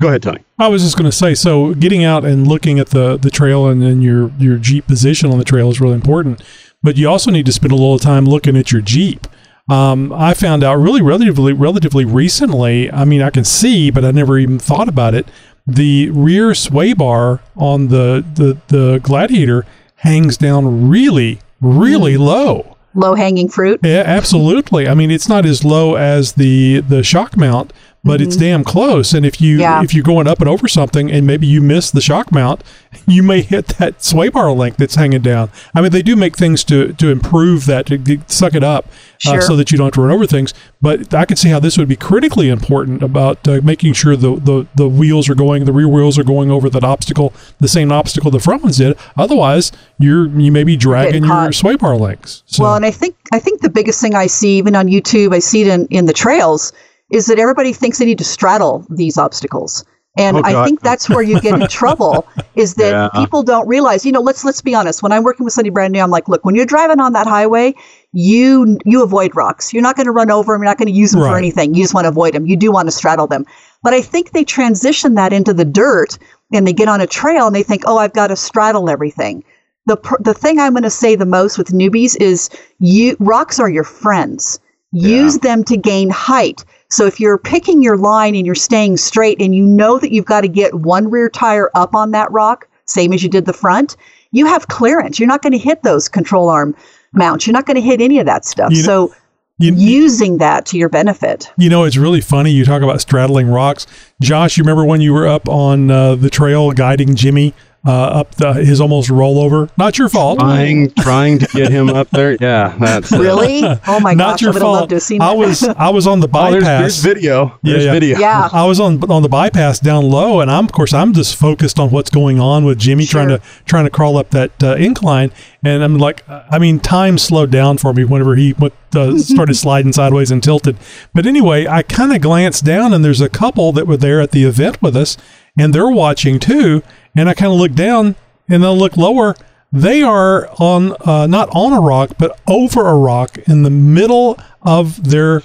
Go ahead, Tony. I was just going to say, so getting out and looking at the the trail and then your your Jeep position on the trail is really important. But you also need to spend a little time looking at your Jeep. Um, I found out really relatively relatively recently. I mean, I can see, but I never even thought about it. The rear sway bar on the the the Gladiator hangs down really really low. low hanging fruit. Yeah, absolutely. I mean, it's not as low as the the shock mount, but it's damn close. And if you Yeah. if you're going up and over something, and maybe you miss the shock mount, [LAUGHS] you may hit that sway bar link that's hanging down. I mean, they do make things to to improve that to g- suck it up, uh, so that you don't have to run over things. But I can see how this would be critically important about uh, making sure the, the the wheels are going, the rear wheels are going over that obstacle, the same obstacle the front ones did. Otherwise, you're you may be dragging your sway bar links. So. Well, and I think I think the biggest thing I see, even on YouTube, I see it in, in the trails, is that everybody thinks they need to straddle these obstacles. And Oh, I think that's where you get in [LAUGHS] trouble is that Yeah. people don't realize, you know, let's let's be honest. When I'm working with somebody brand new, I'm like, look, when you're driving on that highway, you you avoid rocks. You're not going to run over them, you're not going to use them for anything. You just want to avoid them. You do want to straddle them. But I think they transition that into the dirt and they get on a trail and they think, "Oh, I've got to straddle everything." the pr- the thing I'm going to say the most with newbies is you rocks are your friends. Use them to gain height. So if you're picking your line and you're staying straight and you know that you've got to get one rear tire up on that rock, same as you did the front, you have clearance. You're not going to hit those control arm mounts. You're not going to hit any of that stuff. You know- so you- using that to your benefit. You know, it's really funny. You talk about straddling rocks. Josh, you remember when you were up on uh, the trail guiding Jimmy uh, up the, his almost rollover? Not your fault. Trying, trying to get him up there. Yeah, that's uh, Really? [LAUGHS] Oh my god. Not gosh, your I would have fault. loved to have seen I was I was on the Oh, there's, bypass. there's video. Yeah, There's yeah. video. Yeah. I was on on the bypass down low, and I'm of course I'm just focused on what's going on with Jimmy trying to trying to crawl up that uh, incline, and I'm like, I mean, time slowed down for me whenever he went, uh, started [LAUGHS] sliding sideways and tilted. But anyway, I kind of glanced down, and there's a couple that were there at the event with us, and they're watching too. And I kind of look down, and then look lower. They are on uh, not on a rock, but over a rock in the middle of their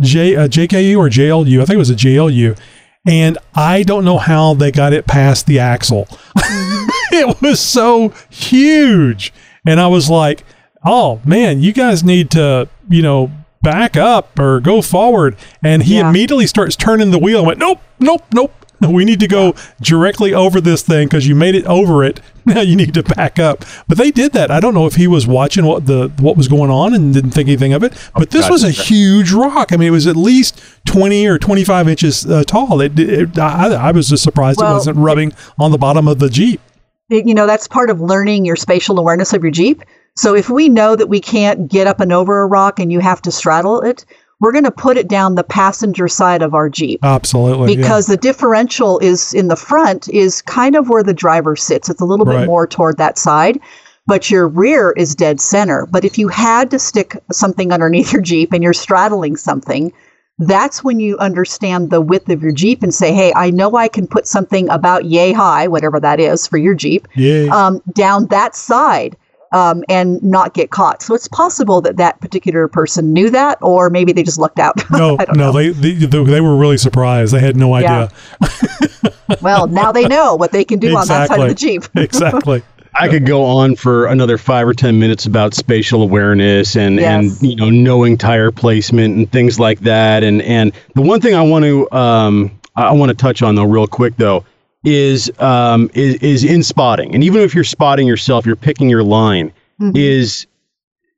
J uh, JKU or JLU. I think it was a JLU. And I don't know how they got it past the axle. [LAUGHS] it was so huge. And I was like, oh man, you guys need to, you know, back up or go forward. And he Yeah. immediately starts turning the wheel and went, nope, nope, nope. [LAUGHS] We need to go directly over this thing because you made it over it. [LAUGHS] Now you need to back up. But they did that. I don't know if he was watching what the what was going on and didn't think anything of it. But this was a huge rock. I mean, it was at least twenty or twenty five inches uh, tall. It, it, I, I was just surprised it wasn't rubbing on the bottom of the jeep. it- you know that's part of learning your spatial awareness of your jeep so if we know that we can't get up and over a rock and you have to straddle it we're going to put it down the passenger side of our jeep. Absolutely, yeah. because the differential is in the front is kind of where the driver sits. It's a little Right. bit more toward that side but your rear is dead center. But if you had to stick something underneath your jeep and you're straddling something that's when you understand the width of your Jeep and say, hey, I know I can put something about yay high, whatever that is for your Jeep, um, down that side um, and not get caught. So it's possible that that particular person knew that, or maybe they just lucked out. [LAUGHS] no, no, know. they, they they were really surprised. They had no Yeah. idea. [LAUGHS] well, now they know what they can do on that side of the Jeep. [LAUGHS] exactly. I could go on for another five or ten minutes about spatial awareness and Yes. and you know knowing tire placement and things like that. And and the one thing I want to um I want to touch on though real quick though is um is is in spotting. And even if you're spotting yourself, you're picking your line. Is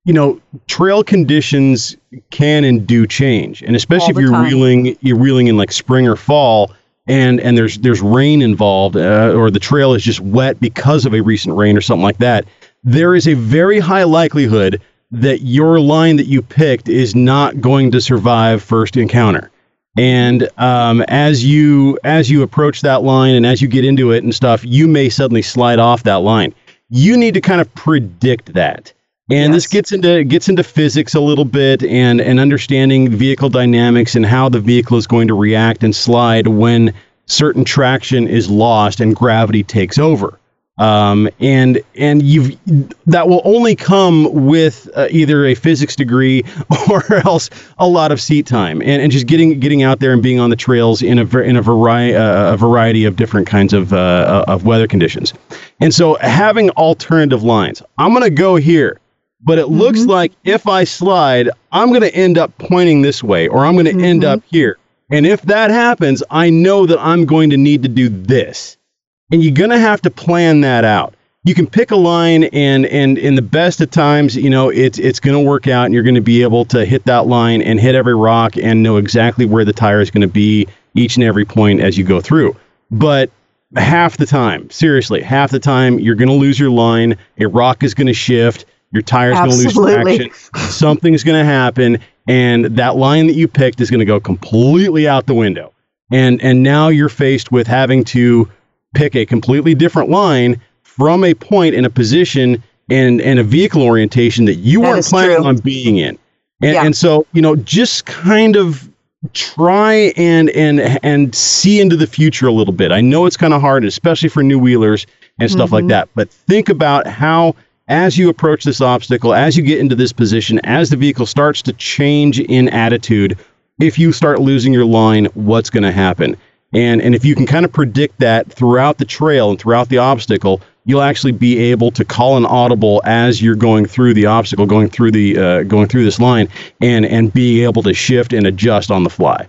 you know trail conditions can and do change, and especially All if you're time. wheeling you're wheeling in like spring or fall and and there's there's rain involved uh, or the trail is just wet because of a recent rain or something like that there is a very high likelihood that your line that you picked is not going to survive first encounter and um, as you as you approach that line and as you get into it and stuff you may suddenly slide off that line. You need to kind of predict that. And this gets into gets into physics a little bit and and understanding vehicle dynamics and how the vehicle is going to react and slide when certain traction is lost and gravity takes over. Um, and and you've that will only come with uh, either a physics degree [LAUGHS] or else a lot of seat time and, and just getting getting out there and being on the trails in a in a variety uh, a variety of different kinds of uh, of weather conditions. And so having alternative lines, I'm gonna go here but it looks like if I slide, I'm going to end up pointing this way or I'm going to end up here. And if that happens, I know that I'm going to need to do this. And you're going to have to plan that out. You can pick a line and and in the best of times, you know, it's it's going to work out and you're going to be able to hit that line and hit every rock and know exactly where the tire is going to be each and every point as you go through. But half the time, seriously, half the time you're going to lose your line, a rock is going to shift, your tire's going to lose traction, something's going to happen, and that line that you picked is going to go completely out the window. And and now you're faced with having to pick a completely different line from a point in a position and and a vehicle orientation that you weren't planning true. on being in. And, Yeah. and so you know just kind of try and and and see into the future a little bit. I know it's kind of hard, especially for new wheelers and stuff Mm-hmm. like that. But think about how, as you approach this obstacle, as you get into this position, as the vehicle starts to change in attitude, if you start losing your line, what's going to happen? And and if you can kind of predict that throughout the trail and throughout the obstacle, you'll actually be able to call an audible as you're going through the obstacle, going through the uh, going through this line, and and be able to shift and adjust on the fly.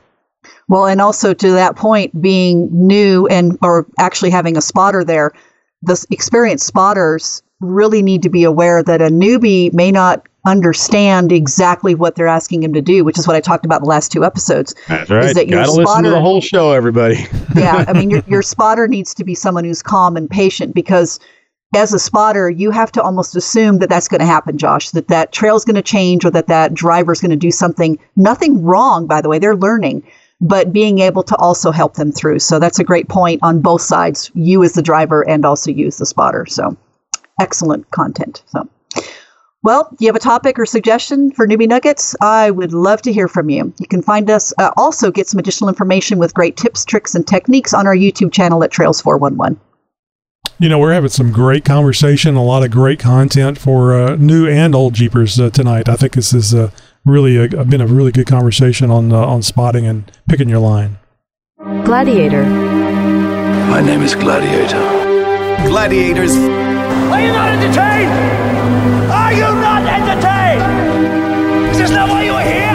Well, and also to that point, being new and or actually having a spotter there, the experienced spotters really need to be aware that a newbie may not understand exactly what they're asking him to do, which is what I talked about the last two episodes. That's right. that Got to listen to the whole show, everybody. [LAUGHS] yeah, I mean, your, [LAUGHS] your spotter needs to be someone who's calm and patient because as a spotter, you have to almost assume that that's going to happen, Josh, that that trail's going to change or that that driver's going to do something, nothing wrong, by the way, they're learning, but being able to also help them through. So that's a great point on both sides, you as the driver and also you as the spotter. So excellent content. So. Well, do you have a topic or suggestion for Newbie Nuggets? I would love to hear from you. You can find us, uh, also get some additional information with great tips, tricks, and techniques on our YouTube channel at Trails411. You know, we're having some great conversation, a lot of great content for uh, new and old Jeepers uh, tonight. I think this has uh, really a, been a really good conversation on uh, on spotting and picking your line. Gladiator. My name is Gladiator. Gladiators. Are you not entertained? Entertained? Is this not why you are here?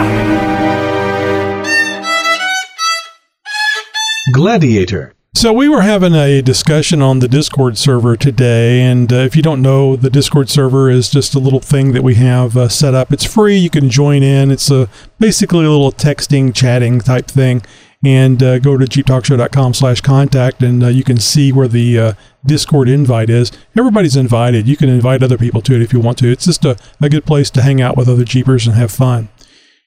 Gladiator. So we were having a discussion on the Discord server today, and uh, if you don't know, the Discord server is just a little thing that we have uh, set up. It's free; you can join in. It's a basically a little texting, chatting type thing. And uh, go to jeeptalkshow.com/contact, and uh, you can see where the uh, Discord invite is. Everybody's invited. You can invite other people to it if you want to. It's just a, a good place to hang out with other Jeepers and have fun.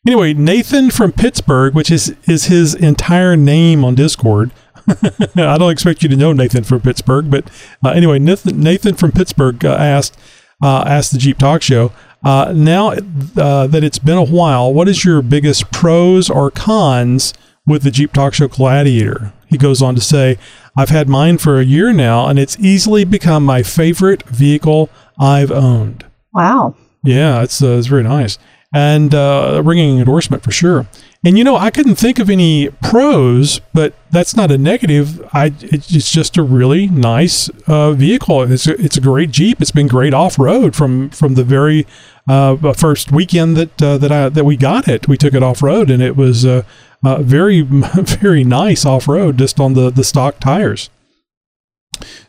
Anyway, Nathan from Pittsburgh, which is is his entire name on Discord. [LAUGHS] I don't expect you to know Nathan from Pittsburgh, but uh, anyway, Nathan, Nathan from Pittsburgh uh, asked uh, asked the Jeep Talk Show. Now that it's been a while, what is your biggest pros or cons with the Jeep Talk Show Gladiator? He goes on to say, "I've had mine for a year now, and it's easily become my favorite vehicle I've owned." Wow. Yeah, it's uh, it's very nice and uh, a ringing endorsement for sure. And you know, I couldn't think of any pros, but that's not a negative. I it's just a really nice uh, vehicle. It's a, it's a great Jeep. It's been great off road from from the very uh, first weekend that uh, that I that we got it. We took it off road, and it was uh, uh, very [LAUGHS] very nice off road, just on the the stock tires.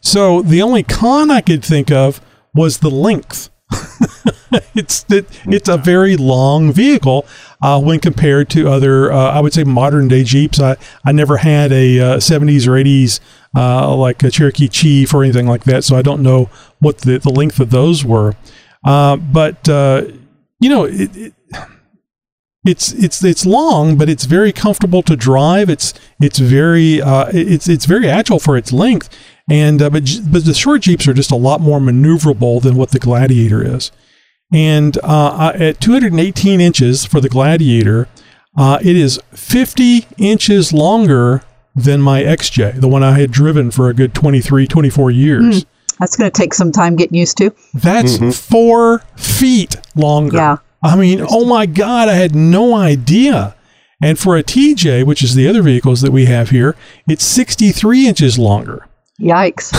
So the only con I could think of was the length. [LAUGHS] it's it, it's a very long vehicle uh, when compared to other, uh, I would say, modern day Jeeps. I, I never had a uh, 70s or 80s uh, like a Cherokee Chief or anything like that, so I don't know what the, the length of those were. Uh, but uh, you know, it, it, it's it's it's long, but it's very comfortable to drive. It's it's very it's it's very agile for its length, and uh, but but the short Jeeps are just a lot more maneuverable than what the Gladiator is. And uh, at 218 inches for the Gladiator, uh, it is 50 inches longer than my XJ, the one I had driven for a good 23, 24 years. That's going to take some time getting used to. That's four feet longer. Yeah. I mean, oh my God, I had no idea. And for a TJ, which is the other vehicles that we have here, it's 63 inches longer. Yikes.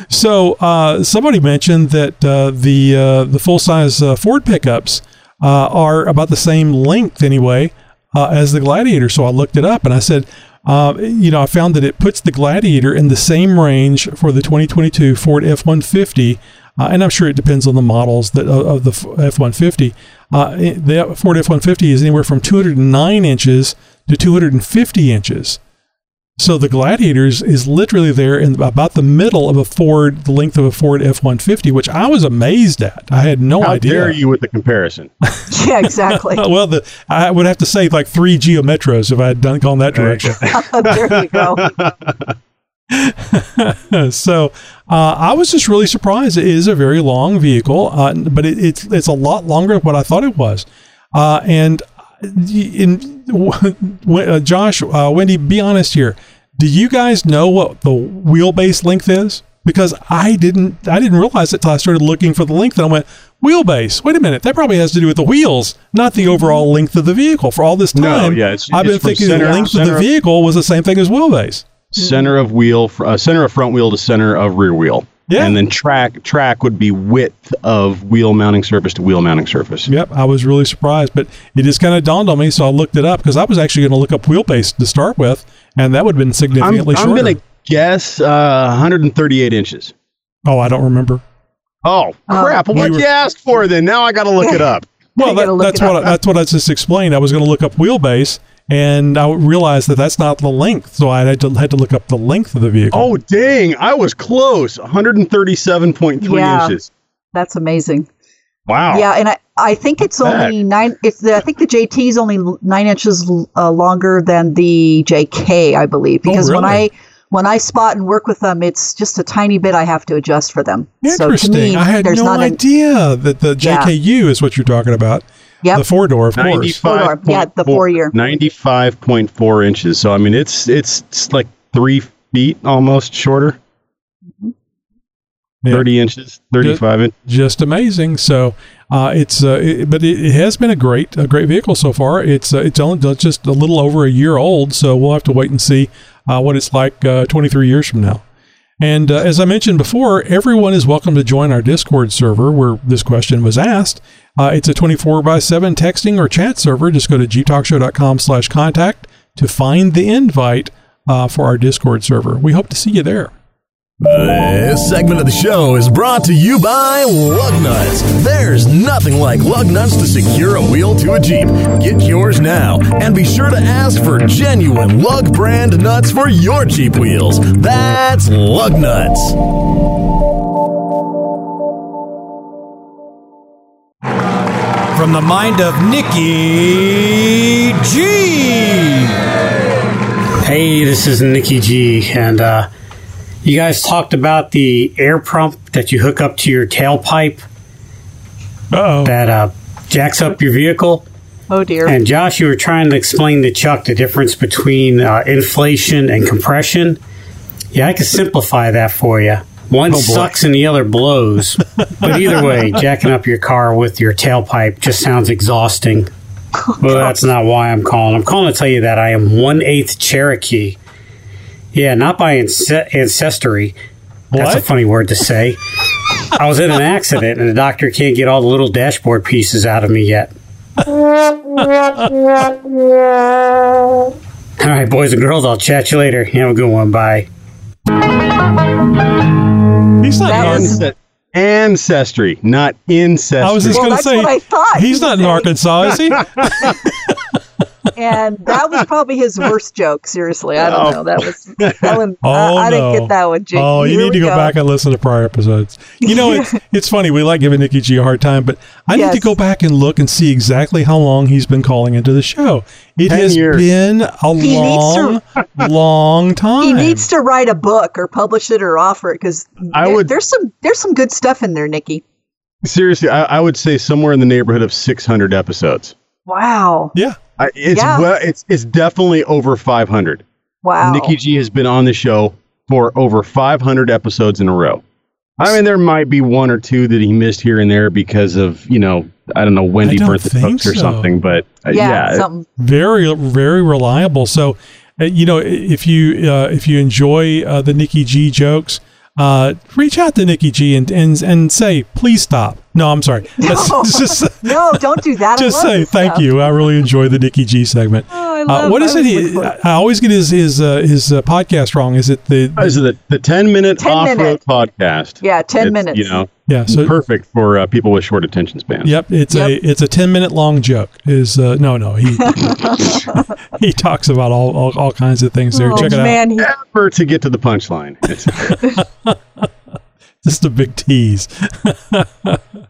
[LAUGHS] So uh, somebody mentioned that uh, the uh, the full size uh, Ford pickups uh, are about the same length anyway uh, as the Gladiator. So I looked it up and I said, you know, I found that it puts the Gladiator in the same range for the 2022 Ford F150. Uh, and I'm sure it depends on the models that of, the F 150. Uh, the Ford F 150 is anywhere from 209 inches to 250 inches. So the Gladiators is literally there in about the middle of a Ford, the length of a Ford F 150, which I was amazed at. I had no How idea. dare you with the comparison? [LAUGHS] yeah, exactly. [LAUGHS] well, the, I would have to say like three Geo Metros if I had done gone that direction. [LAUGHS] there you go. so uh, I was just really surprised. It is a very long vehicle, uh, but it, it's it's a lot longer than what I thought it was. Uh, and in, uh, Josh, uh, Wendy, be honest here. Do you guys know what the wheelbase length is? Because I didn't, I didn't realize it till I started looking for the length, and I went wheelbase. Wait a minute, that probably has to do with the wheels, not the overall length of the vehicle. For all this time, No, yeah, it's- I've it's been thinking center- the length of the vehicle was the same thing as wheelbase. center of wheel, uh, center of front wheel to center of rear wheel. Yeah. And then track track would be width of wheel mounting surface to wheel mounting surface. Yep, I was really surprised, but it just kind of dawned on me, so I looked it up because I was actually going to look up wheelbase to start with, and that would have been I'm, significantly I'm shorter. going to guess uh, 138 inches. Oh, I don't remember. Oh, Oh. crap. Well, what We you were- asked for then? Now I got to look it up. Well, that, look that's it what up. I, that's what I just explained. I was going to look up wheelbase, and I realized that that's not the length, so I had to had to look up the length of the vehicle. Oh, dang. I was close. 137.3 Yeah. inches. That's amazing. Wow. Yeah, and I, I think it's Back. only nine. It's the, I think the JT is only nine inches uh, longer than the JK, I believe, because when Oh, really? I when I spot and work with them, it's just a tiny bit I have to adjust for them. interesting. So to me, I had there's no not an idea that the Yeah. JKU is what you're talking about. Yep. The four door, of course. 95 Four-door. Yeah, the four-year. 95.4 inches. So, I mean, it's, it's, it's like three feet almost shorter. Yeah. 30 inches, 35 inches. just amazing. So uh, it's uh, it, but it, it has been a great a great vehicle so far. It's uh, it's only just a little over a year old, so we'll have to wait and see uh, what it's like uh, 23 years from now. And uh, as I mentioned before, everyone is welcome to join our Discord server where this question was asked. Uh, it's a 24 by 7 texting or chat server. Just go to jeeptalkshow.com slash contact to find the invite uh, for our Discord server. We hope to see you there. This segment of the show is brought to you by Lug Nuts. There's nothing like lug nuts to secure a wheel to a Jeep. Get yours now and be sure to ask for genuine lug brand nuts for your Jeep wheels. That's Lug Nuts. From the mind of Nikki G. Hey, this is Nikki G, and uh, you guys talked about the air pump that you hook up to your tailpipe Uh-oh. that uh, jacks up your vehicle. Oh dear. And Josh, you were trying to explain to Chuck the difference between uh, inflation and compression. Yeah, I can simplify that for you. One sucks and the other blows. but either way, [LAUGHS] jacking up your car with your tailpipe just sounds exhausting. Well, that's not why I'm calling. I'm calling to tell you that I am one eighth Cherokee. Yeah, not by ance- ancestry. That's a funny word to say. I was in an accident, and the doctor can't get all the little dashboard pieces out of me yet. All right, boys and girls, I'll chat you later. Have a good one. Bye. He's not That young. was- Ances- ancestry, not incest. I was just Well, going to that's say, what I thought he's not in saying. Arkansas, is he? [LAUGHS] [LAUGHS] and that was probably his worst joke. Seriously, I don't Oh. know. That was that [LAUGHS] one. Oh, I, I no. didn't get that one. Jake. Oh, you Here need to we go, back and listen to prior episodes. You know, it's [LAUGHS] it's funny. We like giving Nikki G a hard time, but I need to go back and look and see exactly how long he's been calling into the show. It 10 has years. been a He needs long, [LAUGHS] long time. He needs to write a book or publish it or offer it because I would- there's some there's some good stuff in there, Nikki. Seriously, I, I would say somewhere in the neighborhood of 600 episodes. Wow, Yeah. I, it's Yeah. well, it's it's definitely over 500. wow. Nikki G has been on the show for over 500 episodes in a row. I mean, there might be one or two that he missed here and there because of you know I don't know Wendy don't burnt the think or so. something, but uh, Yeah, yeah, something. very very reliable. So, uh, you know, if you uh, if you enjoy uh, the Nikki G jokes, uh, reach out to Nikki G and and and say please stop. No, I'm sorry. [LAUGHS] No. just No, don't do that. Just say thank stuff. you. I really enjoy the Nikki G segment. Oh, I Uh, love- what is I it? was He, it. I always get his his uh, his uh, podcast wrong. Is it the? This is the, the 10 minute 10 off road podcast. Yeah, 10 It's, minutes. You know, Yeah, so- perfect for uh, people with short attention spans. Yep, it's Yep. a it's a ten minute long joke. Is uh, no no he [LAUGHS] [LAUGHS] he talks about all, all all kinds of things there. Oh, Check it out. man, he, Never to get to the punchline. Just a big tease. [LAUGHS]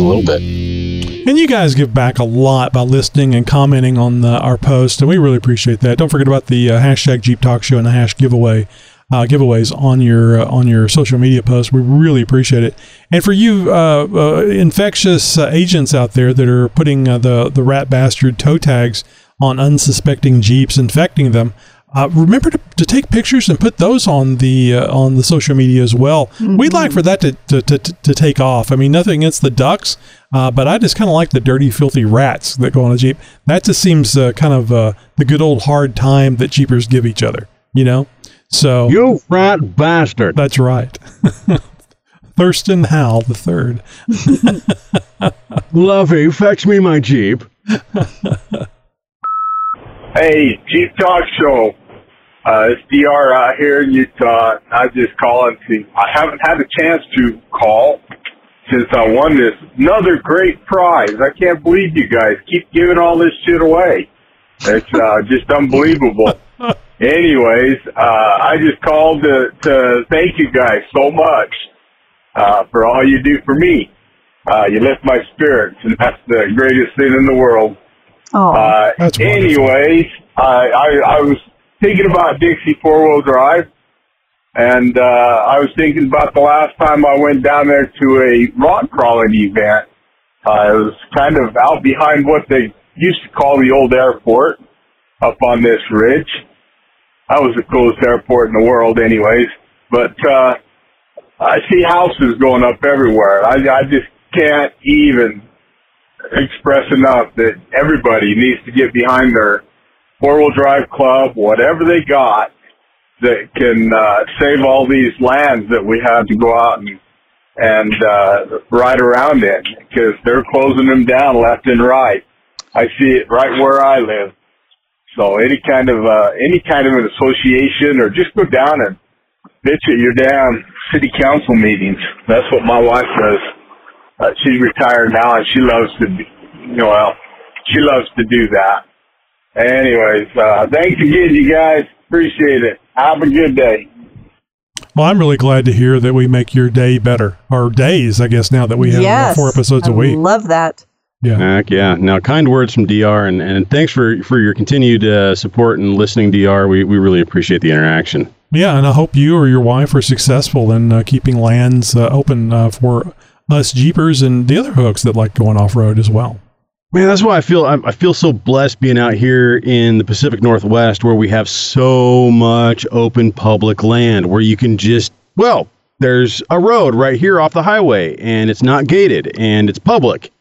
a little bit? And you guys give back a lot by listening and commenting on the, our post, and we really appreciate that. Don't forget about the uh, hashtag Jeep Talk Show and the hash giveaway uh, giveaways on your uh, on your social media posts. We really appreciate it. And for you uh, uh, infectious uh, agents out there that are putting the the rat bastard toe tags on unsuspecting Jeeps, infecting them. Uh, remember to, to take pictures and put those on the uh, on the social media as well. We'd like for that to, to, to, to take off. I mean, nothing against the ducks, uh, but I just kind of like the dirty, filthy rats that go on a Jeep. That just seems uh, kind of uh, the good old hard time that Jeepers give each other, you know? So you rat bastard. that's right. [LAUGHS] Thurston Howell the third. [LAUGHS] Lovey, fetch me my Jeep. Hey, Jeep Talk Show. Uh, it's DR out here in Utah. I just calling to. I haven't had a chance to call since I won this another great prize. I can't believe you guys keep giving all this shit away. It's uh, [LAUGHS] just unbelievable. Anyways, uh, I just called to, to thank you guys so much uh, for all you do for me. Uh, you lift my spirits, and that's the greatest thing in the world. oh, Uh, That's wonderful. anyways, I, I, I was thinking about Dixie four wheel drive, and uh, I was thinking about the last time I went down there to a rock crawling event. Uh, it was kind of out behind what they used to call the old airport, up on this ridge. That was the coolest airport in the world, anyways. But uh, I see houses going up everywhere. I, I just can't even express enough that everybody needs to get behind their four wheel drive club, whatever they got that can uh, save all these lands that we have to go out and and uh, ride around in because they're closing them down left and right. I see it right where I live. So any kind of uh, any kind of an association or just go down and bitch at your damn city council meetings. That's what my wife does. Uh, she's retired now and she loves to, do, you know, well, she loves to do that. Anyways, uh, thanks again, you guys. Appreciate it. Have a good day. Well, I'm really glad to hear that we make your day better, or days, I guess, now that we have uh, yes. four episodes I a week. love that. Yeah. Heck yeah. Now, kind words from DR, and, and thanks for, for your continued uh, support and listening, DR. We, we really appreciate the interaction. Yeah, and I hope you or your wife are successful in uh, keeping lands uh, open uh, for us Jeepers and the other folks that like going off road as well. Man, that's why I feel I, I feel so blessed being out here in the Pacific Northwest, where we have so much open public land, where you can just well, there's a road right here off the highway, and it's not gated, and it's public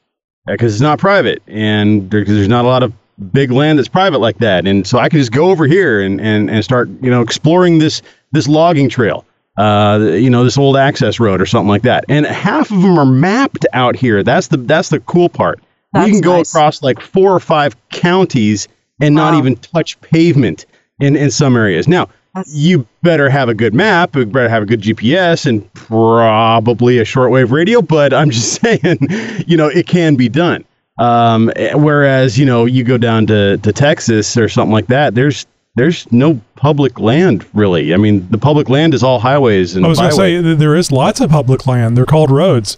because it's not private, and there, there's not a lot of big land that's private like that, and so I can just go over here and and and start you know exploring this this logging trail. Uh, you know, this old access road or something like that, and half of them are mapped out here. That's the that's the cool part we can go nice. across like four or five counties and not even touch pavement in, in some areas. Now, That's- you better have a good map, you better have a good GPS, and probably a shortwave radio, but I'm just [LAUGHS] saying, you know, it can be done. Um, eh, whereas, you know, you go down to, to Texas or something like that, there's there's no public land really. I mean, the public land is all highways and I was going to say there is lots of public land. They're called roads.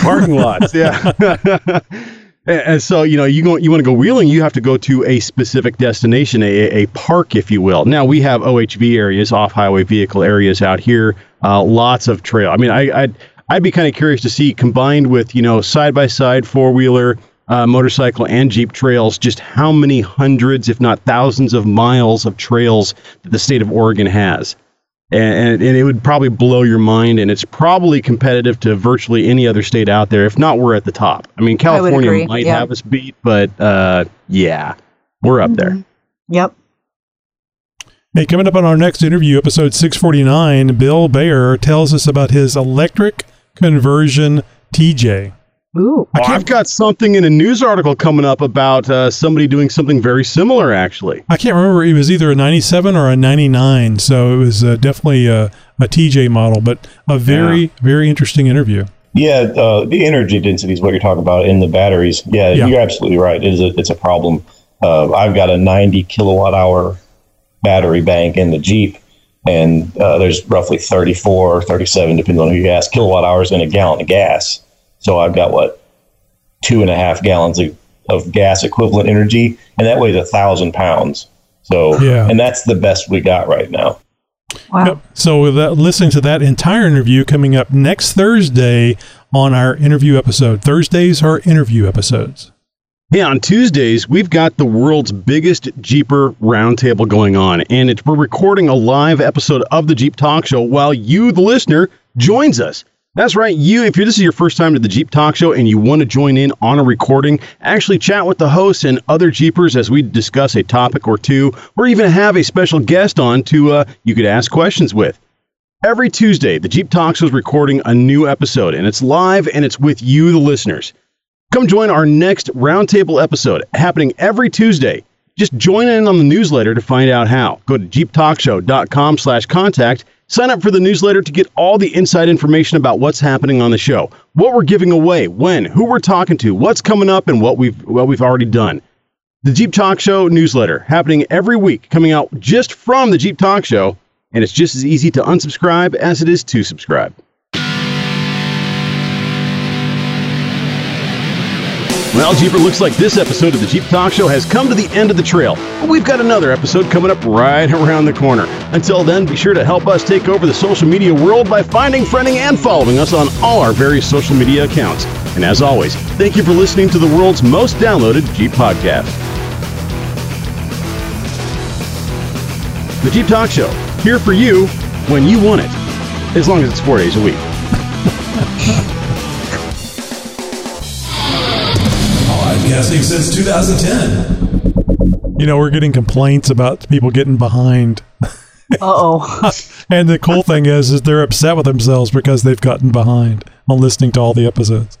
parking lots. Yeah. [LAUGHS] [LAUGHS] And so, you know, you go, you want to go wheeling, you have to go to a specific destination, a, a park, if you will. Now we have OHV areas, off-highway vehicle areas out here. Uh, lots of trail. I mean, I, I'd, I'd be kind of curious to see combined with you know side by side four wheeler, uh, motorcycle, and Jeep trails, just how many hundreds, if not thousands, of miles of trails that the state of Oregon has and, and, and it would probably blow your mind. And it's probably competitive to virtually any other state out there. If not, we're at the top. I mean, California agree, might yeah. have us beat, but uh, yeah, we're up there. Yep. Hey, coming up on our next interview, episode 649, Bill Bayer tells us about his electric conversion TJ. Ooh. Oh, I've got something in a news article coming up about uh, somebody doing something very similar, actually. I can't remember. It was either a 97 or a 99. So it was uh, definitely a, a TJ model, but a very, very interesting interview. Yeah, uh, the energy density is what you're talking about in the batteries. Yeah, Yeah. you're absolutely right. It is a, it's a problem. Uh, I've got a 90 kilowatt hour battery bank in the Jeep, and uh, there's roughly 34 or 37, depending on who you ask, kilowatt hours in a gallon of gas. So I've got what two and a half gallons of, of gas equivalent energy, and that weighs a thousand pounds. So, Yeah. and that's the best we got right now. Yep. So with that, listening to that entire interview coming up next Thursday on our interview episode. Thursdays are interview episodes. Hey, on Tuesdays, we've got the world's biggest Jeeper roundtable going on, and it's, we're recording a live episode of the Jeep Talk Show while you, the listener, joins us. That's right, you, if this is your first time to the Jeep Talk Show and you want to join in on a recording, actually chat with the hosts and other Jeepers as we discuss a topic or two, or even have a special guest on to uh, you could ask questions with. Every Tuesday, the Jeep Talk Show is recording a new episode, and it's live and it's with you, the listeners. Come join our next roundtable episode happening every Tuesday. Just join in on the newsletter to find out how. Go to jeeptalkshow.com slash contact. Sign up for the newsletter to get all the inside information about what's happening on the show, what we're giving away, when, who we're talking to, what's coming up, and what we've what we've already done. The Jeep Talk Show newsletter happening every week, coming out just from the Jeep Talk Show, and it's just as easy to unsubscribe as it is to subscribe. Well, Jeeper, looks like this episode of the Jeep Talk Show has come to the end of the trail. But we've got another episode coming up right around the corner. Until then, be sure to help us take over the social media world by finding, friending, and following us on all our various social media accounts. And as always, thank you for listening to the world's most downloaded Jeep podcast. The Jeep Talk Show, here for you when you want it, as long as it's four days a week. [LAUGHS] Podcasting since 2010. You know, we're getting complaints about people getting behind. Uh-oh. [LAUGHS] and the cool thing is, is they're upset with themselves because they've gotten behind on listening to all the episodes.